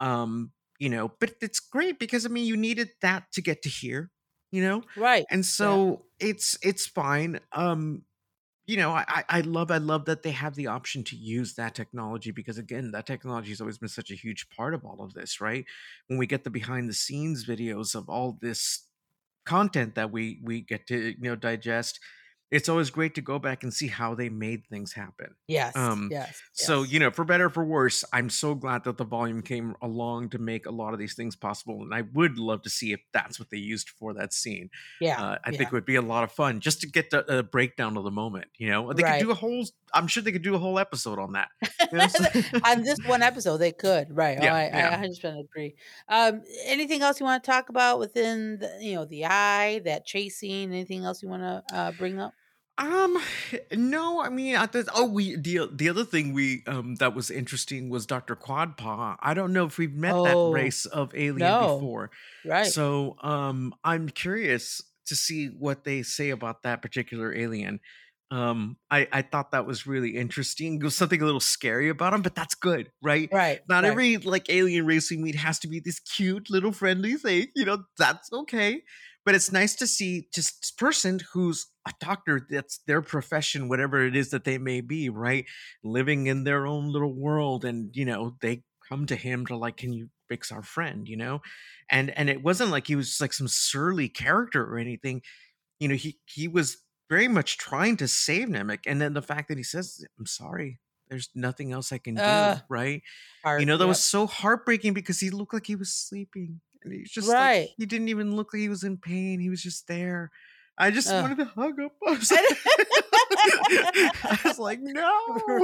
Um, you know, but it's great because I mean you needed that to get to here, you know? Right. And Yeah. so it's it's fine. Um, you know, I I I love I love that they have the option to use that technology because again, that technology has always been such a huge part of all of this, right? When we get the behind the scenes videos of all this content that we we get to you know digest it's always great to go back and see how they made things happen Yes. um Yes. so Yes. you know for better or for worse i'm so glad that the volume came along to make a lot of these things possible and i would love to see if that's what they used for that scene Yeah. uh, i yeah. think it would be a lot of fun just to get the, a breakdown of the moment you know they Right. could do a whole i'm sure they could do a whole episode on that *laughs* you know? On this one episode they could right Yeah, oh, I, yeah. I 100% agree um anything else you want to talk about within the you know the eye that chasing anything else you want to uh bring up Um, no, I mean, I oh, we the the other thing we um that was interesting was Dr. Quadpaw. I don't know if we've met that Oh, race of alien no. before, right so um, I'm curious to see what they say about that particular alien. Um, I I thought that was really interesting. There's something a little scary about him, but that's good, right? right Not right. every like alien race we meet has to be this cute little friendly thing. You know, that's okay. But it's nice to see just this person who's a doctor, that's their profession, whatever it is that they may be, right? Living in their own little world. And, you know, they come to him to like, can you fix our friend, you know? And and it wasn't like he was just like some surly character or anything. You know, he he was very much trying to save Nemik. And then the fact that he says, I'm sorry, there's nothing else I can do, Uh, right? Art, You know, that yep. was so heartbreaking because he looked like he was sleeping. And he's just Right. like he didn't even look like he was in pain. He was just there. I just wanted to hug him. *laughs* I was like, *laughs* I was like, no.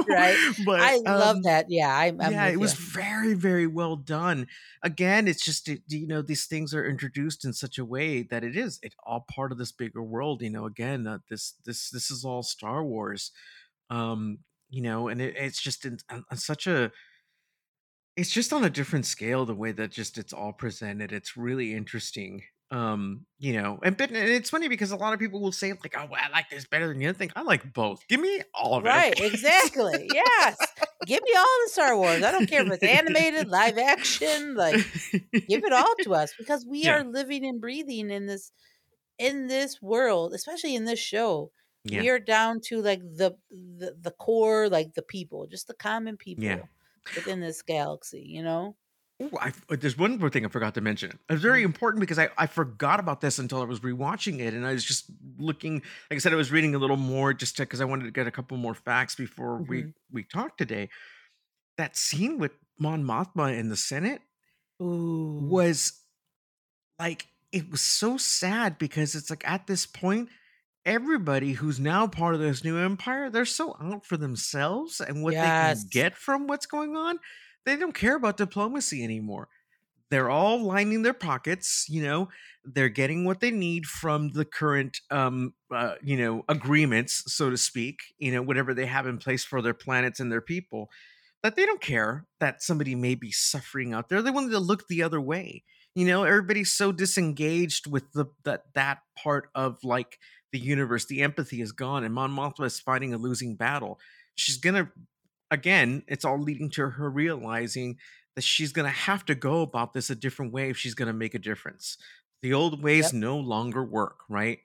Right. *laughs* But i love um, that yeah i'm, I'm yeah, it was very, very well done. Again, it's just you know these things are introduced in such a way that it is it all part of this bigger world. You know, again, uh, this this this is all Star Wars. Um, you know, and it, it's just in, on, on such a it's just on a different scale the way that just it's all presented. It's really interesting. Um, you know, and, but, and it's funny because a lot of people will say like, "Oh, well, I like this better than the other thing." I like both. Give me all of it. right exactly yes give me all the star wars i don't care if it's animated live action like give it all to us because *laughs* we Yeah. are living and breathing in this in this world especially in this show Yeah. we are down to like the, the the core like the people just the common people Yeah. Within this galaxy you know Ooh, I uh, there's one more thing I forgot to mention. It's very Mhm. important because I I forgot about this until I was rewatching it, and I was just looking. Like I said, I was reading a little more just because I wanted to get a couple more facts before we Mhm. we talked today. That scene with Mon Mothma in the Senate Ooh. was like it was so sad because it's like at this point everybody who's now part of this new empire they're so out for themselves and what they can get from what's going on they don't care about diplomacy anymore. They're all lining their pockets you know they're getting what they need from the current um uh, you know agreements so to speak you know whatever they have in place for their planets and their people that they don't care that somebody may be suffering out there they want to look the other way. You know everybody's so disengaged with the that that part of like the universe the empathy is gone and mon mothma is fighting a losing battle she's gonna again, it's all leading to her realizing that she's to have to go about this a different way if she's to make a difference. The old ways Yep. no longer work, right?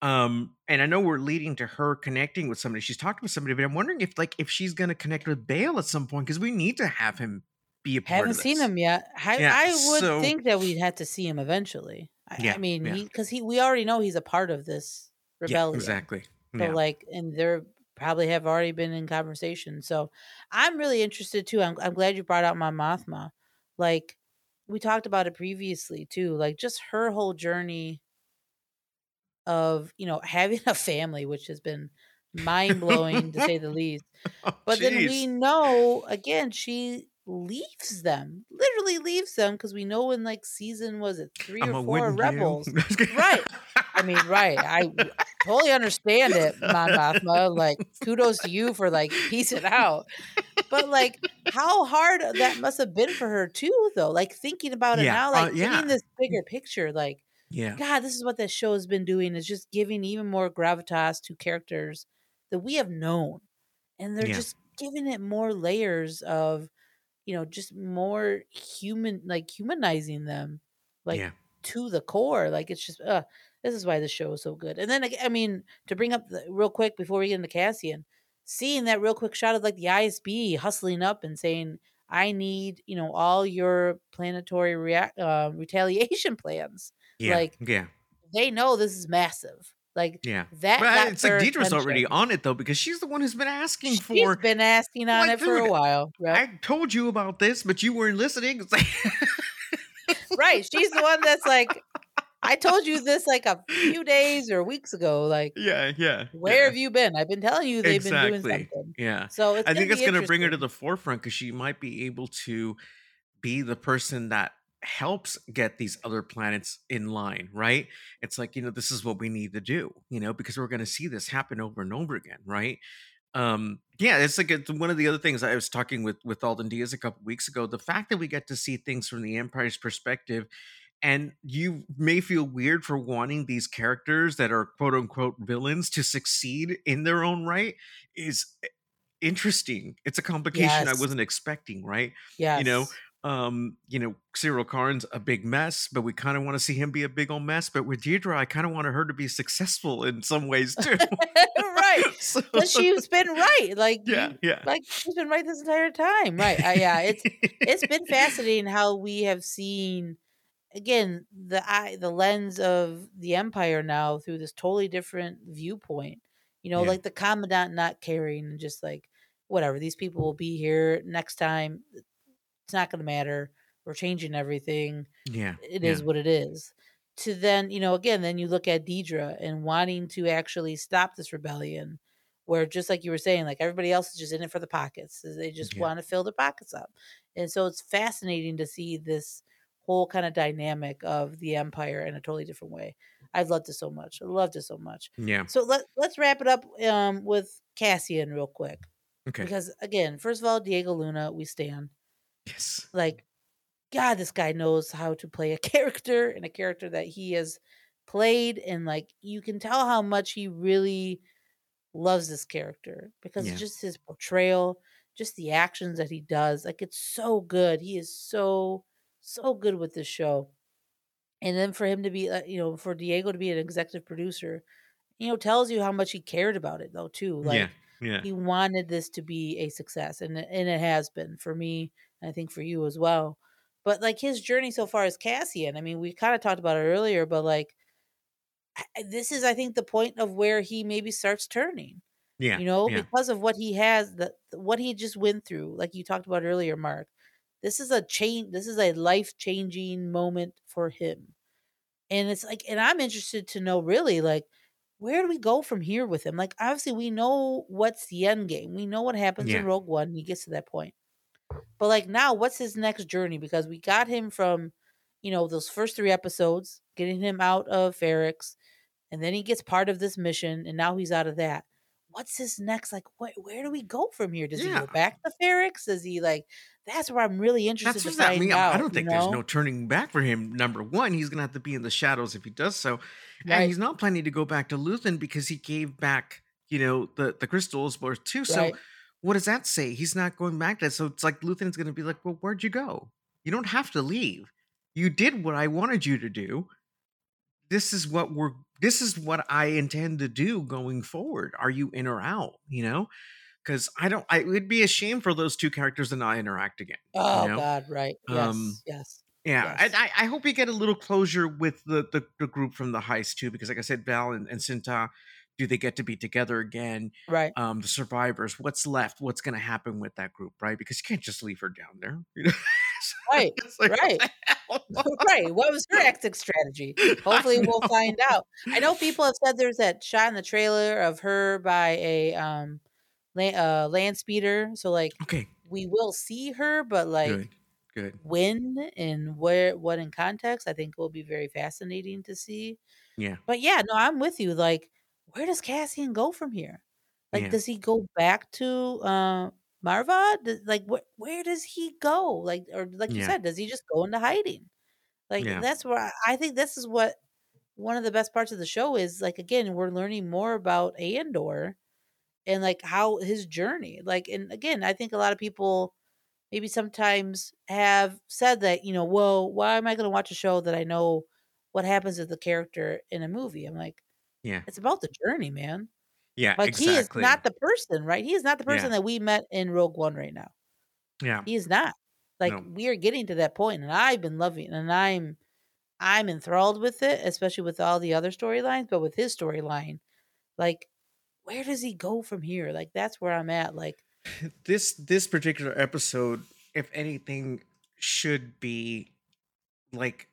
Um, and I know we're leading to her connecting with somebody. She's talking with somebody, but I'm wondering if like if she's to connect with Bail at some point because we need to have him be a part of it. I Haven't seen him yet. I, Yeah, I would so- think that we'd have to see him eventually. I, Yeah, I mean, yeah. he because he we already know he's a part of this Yeah, exactly. So Yeah. like, and they're probably have already been in conversation. So I'm really interested too. I'm I'm glad you brought out Mon Mothma. Like we talked about it previously too. Like just her whole journey of you know having a family, which has been mind blowing to say the *laughs* least. Oh, But then we know again she leaves them, literally leaves them because we know in like season was it 3 I'm or 4 wooden Rebels. *laughs* Right. I mean, right. I totally understand it, Mon Mothma. Like, kudos to you for like piecing it out. But like, how hard that must have been for her too, though. Like thinking about it Yeah, now, uh, like yeah. getting this bigger picture. Like, yeah. God, this is what this show has been doing is just giving even more gravitas to characters that we have known, and they're Yeah. just giving it more layers of, you know, just more human, like humanizing them, like to the core. Like it's just, uh, this is why the show is so good. And then I mean, to bring up the, real quick before we get into Cassian, seeing that real quick shot of like the ISB hustling up and saying, "I need you know all your planetary rea- uh, retaliation *laughs* plans." Yeah. Like yeah. they know this is massive. Like Yeah. that. Well, got it's like Dedra's already on it though because she's the one who's been asking She's for. She's been asking on Like, it for a while. Yep. I told you about this, but you weren't listening. *laughs* Right. She's the one that's like, I told you this like a few days or weeks ago. Like, yeah, yeah. where yeah. have you been? I've been telling you they've been doing something. Yeah, So it's I think it's going to bring her to the forefront because she might be able to be the person that helps get these other planets in line, right? It's like, you know, this is what we need to do, you know, because we're going to see this happen over and over again, right? Um, yeah, it's like it's one of the other things I was talking with with Alden Diaz a couple weeks ago. The fact that we get to see things from the Empire's perspective, and you may feel weird for wanting these characters that are quote unquote villains to succeed in their own right, is eh, interesting. It's a complication I wasn't expecting, right? Yes. you know um you know syril karn's a big mess but we kind of want to see him be a big old mess but with Dedra, i kind of wanted her to be successful in some ways too *laughs* right. *laughs* so, But she's been right. Like, yeah yeah like she's been right this entire time. Right. Uh, yeah. It's it's been *laughs* fascinating how we have seen again the eye the lens of the empire now through this totally different viewpoint you know Yeah. like the commandant not caring and just like whatever these people will be here next time uh, it's not going to matter we're changing everything yeah It yeah. is what it is to then you know again then you look at Dedra and wanting to actually stop this rebellion where just like you were saying like everybody else is just in it for the pockets they just Yeah. want to fill their pockets up and so it's fascinating to see this whole kind of dynamic of the empire in a totally different way. I've loved it so much i loved it so much. Yeah. So let, let's wrap it up um, with cassian real quick okay. because again first of all diego luna we stand. Yes. Like god this guy knows how to play a *laughs* character and a character that he has played and like you can tell how much he really loves this character because Yeah. just his portrayal just the actions that he does like it's so good. He is so so good with this show and then for him to be uh, you know for diego to be an executive producer you know tells you how much he cared about it though too like yeah yeah he wanted this to be a success and it- and it has been for me and i think for you as well But like his journey so far as Cassian, I mean, we kind of talked about it earlier, but like this is, I think, the point of where he maybe starts turning. Yeah. You know, yeah. because of what he has, that what he just went through, like you talked about earlier, Mark. This is a change. This is a life changing moment for him, and it's like, and I'm interested to know really, like, where do we go from here with him? Like, obviously, we know what's the end game. We know what happens Yeah. in Rogue One. He gets to that point, but like now, what's his next journey? Because we got him from, you know, those first three episodes, getting him out of Ferrix, and then he gets part of this mission, and now he's out of that. What's his next? Like, wh- where do we go from here? Does he go back to Ferrix? Does he like? That's where I'm really interested That's to what that find mean. out. I don't you think there's no turning back for him. Number one, he's gonna have to be in the shadows if he does so, and he's not planning to go back to Luthen because he gave back, you know, the the crystals or two. So Right. what does that say? He's not going back to. So it's like Luthen's gonna be like, well, where'd you go? You don't have to leave. You did what I wanted you to do. This is what we're. This is what I intend to do going forward. Are you in or out? You know, because I don't. I, it would be a shame for those two characters to not interact again. Oh you know? God, right? Yes, Um, yes. Yeah, Yes. and I, I hope we get a little closure with the, the the group from the heist too, because like I said, Vel and, and Cinta, do they get to be together again? Right. Um, the survivors, what's left? What's going to happen with that group, right? Because you can't just leave her down there, *laughs* you know? So Right, *laughs* like, right. *laughs* right. What was her exit strategy? Hopefully, we'll find out. I know people have said there's that shot in the trailer of her by a um, la- uh, land speeder. So like, Okay, we will see her, but like, good, good. when and where, what in context, I think will be very fascinating to see. Yeah, But yeah, no, I'm with you. Like, where does Cassian go from here? Like, Yeah. does he go back to uh, Maarva? Does, like, wh- where does he go? Like, or like you Yeah. said, does he just go into hiding? Like, Yeah. that's where I, I think this is what one of the best parts of the show is. Like, again, we're learning more about Andor and like how his journey. Like, and again, I think a lot of people maybe sometimes have said that, you know, well, why am I going to watch a show that I know what happens to the character in a movie? I'm like, yeah, it's about the journey, man. yeah. Like he is not the person, right? He is not the person Yeah. that we met in Rogue One right now. Yeah, He is not. Like No. we are getting to that point, and I've been loving, and I'm, I'm enthralled with it, especially with all the other storylines. But with his storyline, like, where does he go from here? Like that's where I'm at. Like, *laughs* this this particular episode, if anything, should be like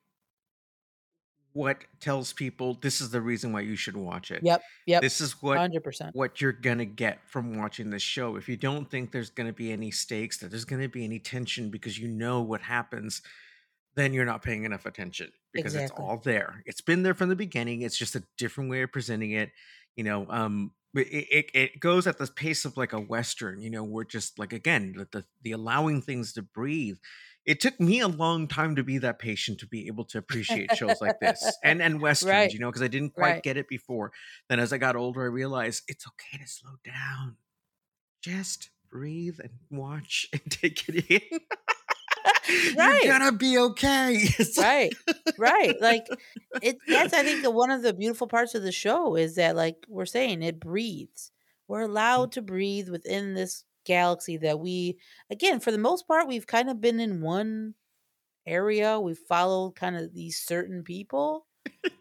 what tells people this is the reason why you should watch it. yep, yep, This is what hundred percent. what you're gonna get from watching this show. If you don't think there's gonna be any stakes, that there's gonna be any tension because you know what happens, then you're not paying enough attention because Exactly. it's all there. It's been there from the beginning. It's just a different way of presenting it. You know, um, it, it, it goes at the pace of like a western. You know, we're just like again the, the the allowing things to breathe. It took me a long time to be that patient to be able to appreciate shows like this *laughs* and and westerns. Right. You know, because I didn't quite Right. get it before. Then as I got older, I realized it's okay to slow down. Just breathe and watch *laughs* and take it in. *laughs* Right. You're gonna be okay. *laughs* Right right like *laughs* it that's i think one of the beautiful parts of the show is that like we're saying it breathes we're mm. allowed to breathe within this galaxy that we again for the most part we've kind of been in one area we've followed kind of these certain people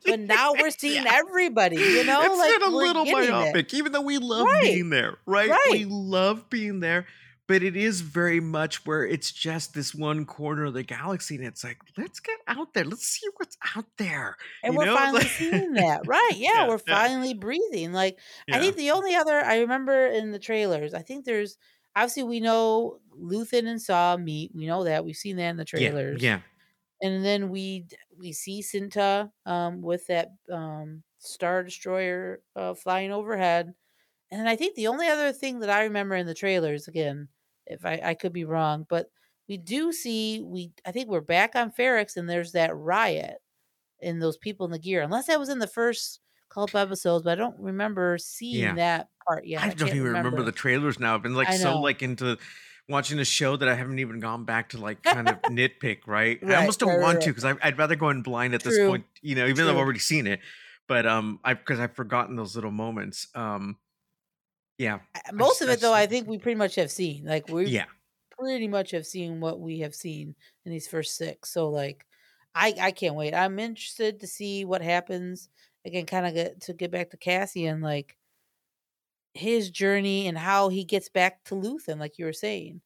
but now we're seeing Yeah. everybody you know it's like been a little getting it. myopic, even though we love Right. being there, right? Right. We love being there, but it is very much where it's just this one corner of the galaxy, and it's like, let's get out there, let's see what's out there. and you we're know? Finally like- seeing that right *laughs* yeah, Yeah, we're yeah. finally breathing like I think the only other I remember in the trailers, I think there's obviously we know Luthen and Saw meet. We know that we've seen that in the trailers. yeah, and then we we see Cinta um, with that um, star destroyer uh, flying overhead. And then I think the only other thing that I remember in the trailers, again, if I, I could be wrong, but we do see we I think we're back on Ferrix and there's that riot in those people in the gear. Unless that was in the first couple episodes, but I don't remember seeing Yeah. that part yet. I don't even remember. the trailers now. I've been like so like into watching a show that I haven't even gone back to like kind of *laughs* nitpick, right? I almost don't right, right, want right. to because I'd rather go in blind at this point, you know, even though I've already seen it. But um, I because I've forgotten those little moments. Um, yeah, Most of I it though, I think we pretty much have seen. Like we yeah, pretty much have seen what we have seen in these first six. So like, I I can't wait. I'm interested to see what happens. Again, kind of get to get back to Cassian, like his journey and how he gets back to Luthen, like you were saying.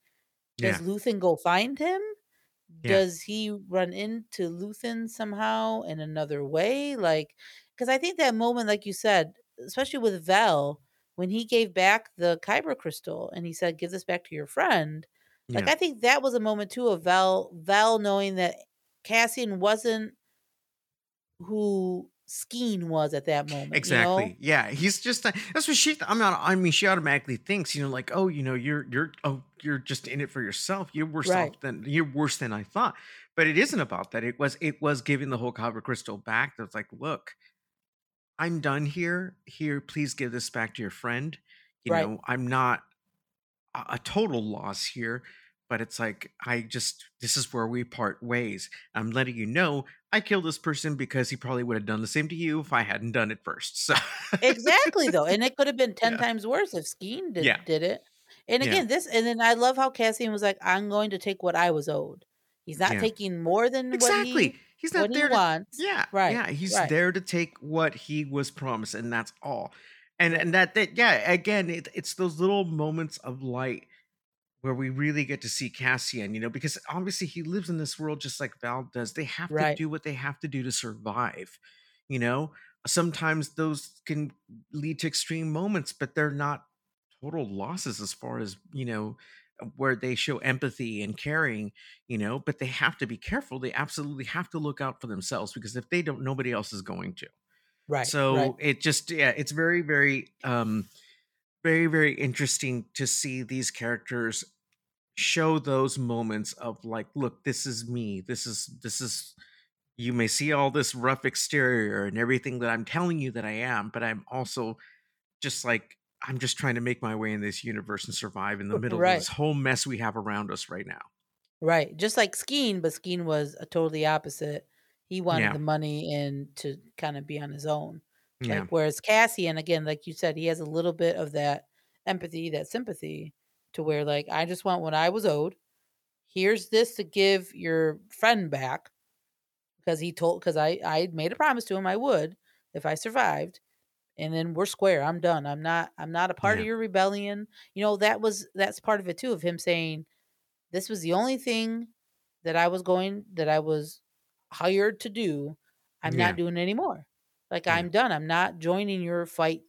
Does Yeah. Luthen go find him? Yeah. Does he run into Luthen somehow in another way? Like, because I think that moment, like you said, especially with Vel, when he gave back the Kyber crystal and he said, "Give this back to your friend," like I think that was a moment too of Vel Vel knowing that Cassian wasn't who Skeen was at that moment. Exactly. You know? Yeah. He's just uh, that's what she. I'm not. I mean, she automatically thinks, you know, like, oh, you know, you're you're oh, you're just in it for yourself. You're worse Right. off than you're worse than I thought. But it isn't about that. It was it was giving the whole Kyber crystal back. That's like, look, I'm done here. Here, please give this back to your friend. You Right. know, I'm not a, a total loss here, but it's like I just this is where we part ways. I'm letting you know I killed this person because he probably would have done the same to you if I hadn't done it first. So Exactly though, and it could have been *laughs* 10 yeah, times worse if Skeen did yeah, did it. And yeah, again, this and then I love how Cassian was like, "I'm going to take what I was owed." He's not yeah. taking more than what Exactly. he He's what not he there to wants. yeah, Right. yeah, he's Right. there to take what he was promised, and that's all. And and that that yeah, again, it, it's those little moments of light where we really get to see Cassian, you know, because obviously he lives in this world just like Vel does. They have to do what they have to do to survive, you know. Sometimes those can lead to extreme moments, but they're not total losses as far as, you know, where they show empathy and caring, you know, but they have to be careful. They absolutely have to look out for themselves because if they don't, nobody else is going to. Right. Right. So it just, yeah, it's very, very, um, very, very interesting to see these characters show those moments of like look this is me this is this is you may see all this rough exterior and everything that i'm telling you that i am but i'm also just like i'm just trying to make my way in this universe and survive in the middle of this whole mess we have around us right now Right. Just like Skeen, but Skeen was a totally opposite. He wanted yeah the money and to kind of be on his own. yeah Like whereas Cassian, again, like you said, he has a little bit of that empathy, that sympathy to where like I just want what I was owed. Here's this to give your friend back because he told because I I made a promise to him I would if I survived. And then we're square. I'm done. I'm not I'm not a part of your rebellion. You know, that was that's part of it too of him saying this was the only thing that I was going that I was hired to do. I'm not doing it anymore. Like yeah I'm done. I'm not joining your fight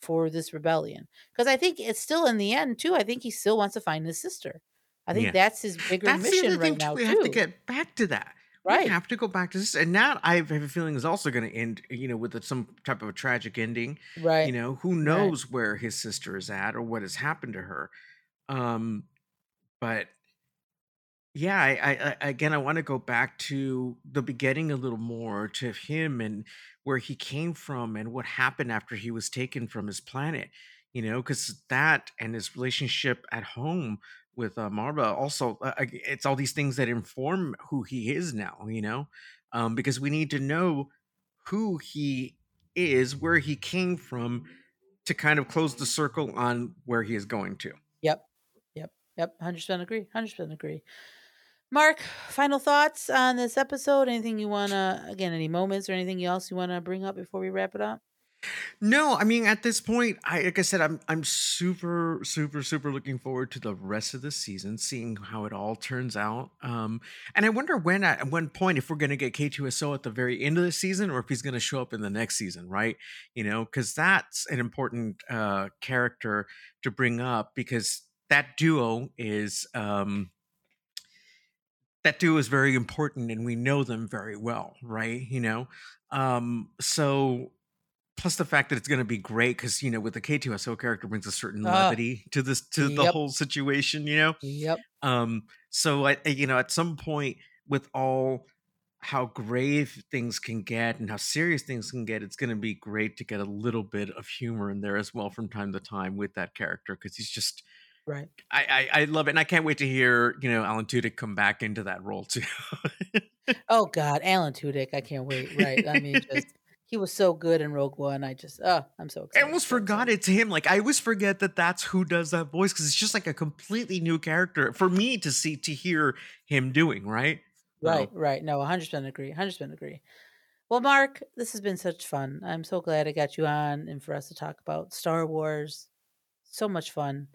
for this rebellion. Because I think it's still in the end too. I think he still wants to find his sister. I think yeah that's his bigger That's mission right too. now We have to get back to that. We Right. have to go back to this, and that I have a feeling is also going to end, you know, with some type of a tragic ending. Right? You know, who Right. knows where his sister is at or what has happened to her. Um, but yeah, I, I again, I want to go back to the beginning a little more to him and where he came from and what happened after he was taken from his planet. You know, because that and his relationship at home with uh, Maarva also, uh, it's all these things that inform who he is now. You know, um, because we need to know who he is, where he came from, to kind of close the circle on where he is going to. Yep. Yep. Yep. 100% agree. 100% agree. Mark, final thoughts on this episode? Anything you want to, again, any moments or anything else you want to bring up before we wrap it up? No, I mean at this point, I like I said, I'm I'm super super super looking forward to the rest of the season, seeing how it all turns out. Um, and I wonder when at one point if we're gonna get K2SO at the very end of the season, or if he's gonna show up in the next season, right? You know, because that's an important uh character to bring up because that duo is um that duo is very important and we know them very well, right? You know, um, so plus the fact that it's going to be great because you know with the K2SO character brings a certain Oh, levity to this to the whole situation, you know. Yep. Um, so I, I- you know, at some point with all how grave things can get and how serious things can get, it's going to be great to get a little bit of humor in there as well from time to time with that character because he's just Right. I, I I love it and I can't wait to hear you know Alan Tudyk come back into that role too. *laughs* Oh God, Alan Tudyk. I can't wait. Right. I mean, just he was so good in Rogue One. I just, oh, I'm so excited. I almost forgot it's him. Like I always forget that that's who does that voice because it's just like a completely new character for me to see to hear him doing. Right. So, Right, right. No, 100% agree. 100% agree. Well, Mark, this has been such fun. I'm so glad I got you on and for us to talk about Star Wars. So much fun.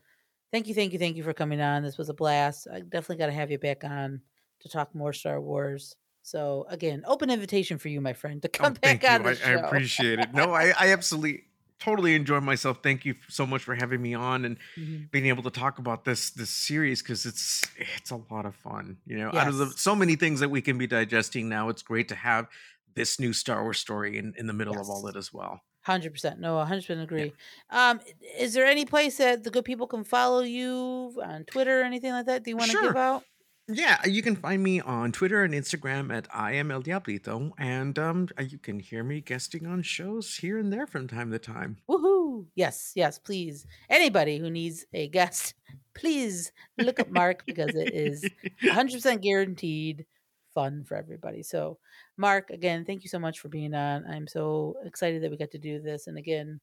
Thank you, thank you, thank you for coming on. This was a blast. I definitely got to have you back on to talk more Star Wars. So, again, open invitation for you, my friend, to *laughs* Oh, come back thank you. the I, show. I appreciate it. No, I, I absolutely totally enjoy myself. Thank you so much for having me on and *laughs* Mhm. being able to talk about this this series because it's it's a lot of fun. You know, out of the so many things that we can be digesting now, it's great to have this new Star Wars story in, in the middle of all Yes. that as well. Hundred percent. No, hundred percent agree. Um, is there any place that the good people can follow you on Twitter or anything like that? Do you want to give Sure. out? Yeah, you can find me on Twitter and Instagram at I am El Diablito, and um, uh, you can hear me guesting on shows here and there from time to time. Woohoo! Yes, yes, please. Anybody who needs a guest, *laughs* please look up Mark because it is hundred percent guaranteed fun for everybody. So, Mark, again, thank you so much for being on. I'm so excited that we got to do this, and again,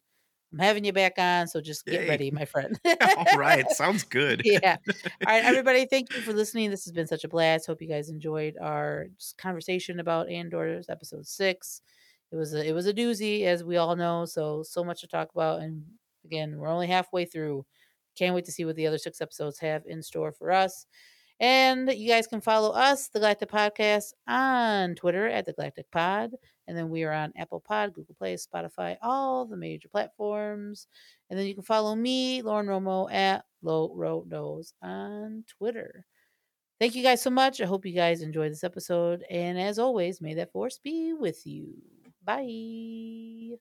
I'm having you back on. So just get Yay. ready, my friend. *laughs* All right, sounds *laughs* good. yeah. All right, *laughs* everybody. Thank you for listening. This has been such a blast. Hope you guys enjoyed our conversation about Andor's episode six. It was a it was a doozy, as we all know. So so much to talk about, and again, we're only halfway through. Can't wait to see what the other six episodes have in store for us. And you guys can follow us, the Galactic Podcast, on Twitter at the Galactic Pod. And then we are on Apple Pod, Google Play, Spotify, all the major platforms. And then you can follow me, Lauren Romo, at Low Road Nose on Twitter. Thank you guys so much. I hope you guys enjoyed this episode. And as always, may that force be with you. Bye.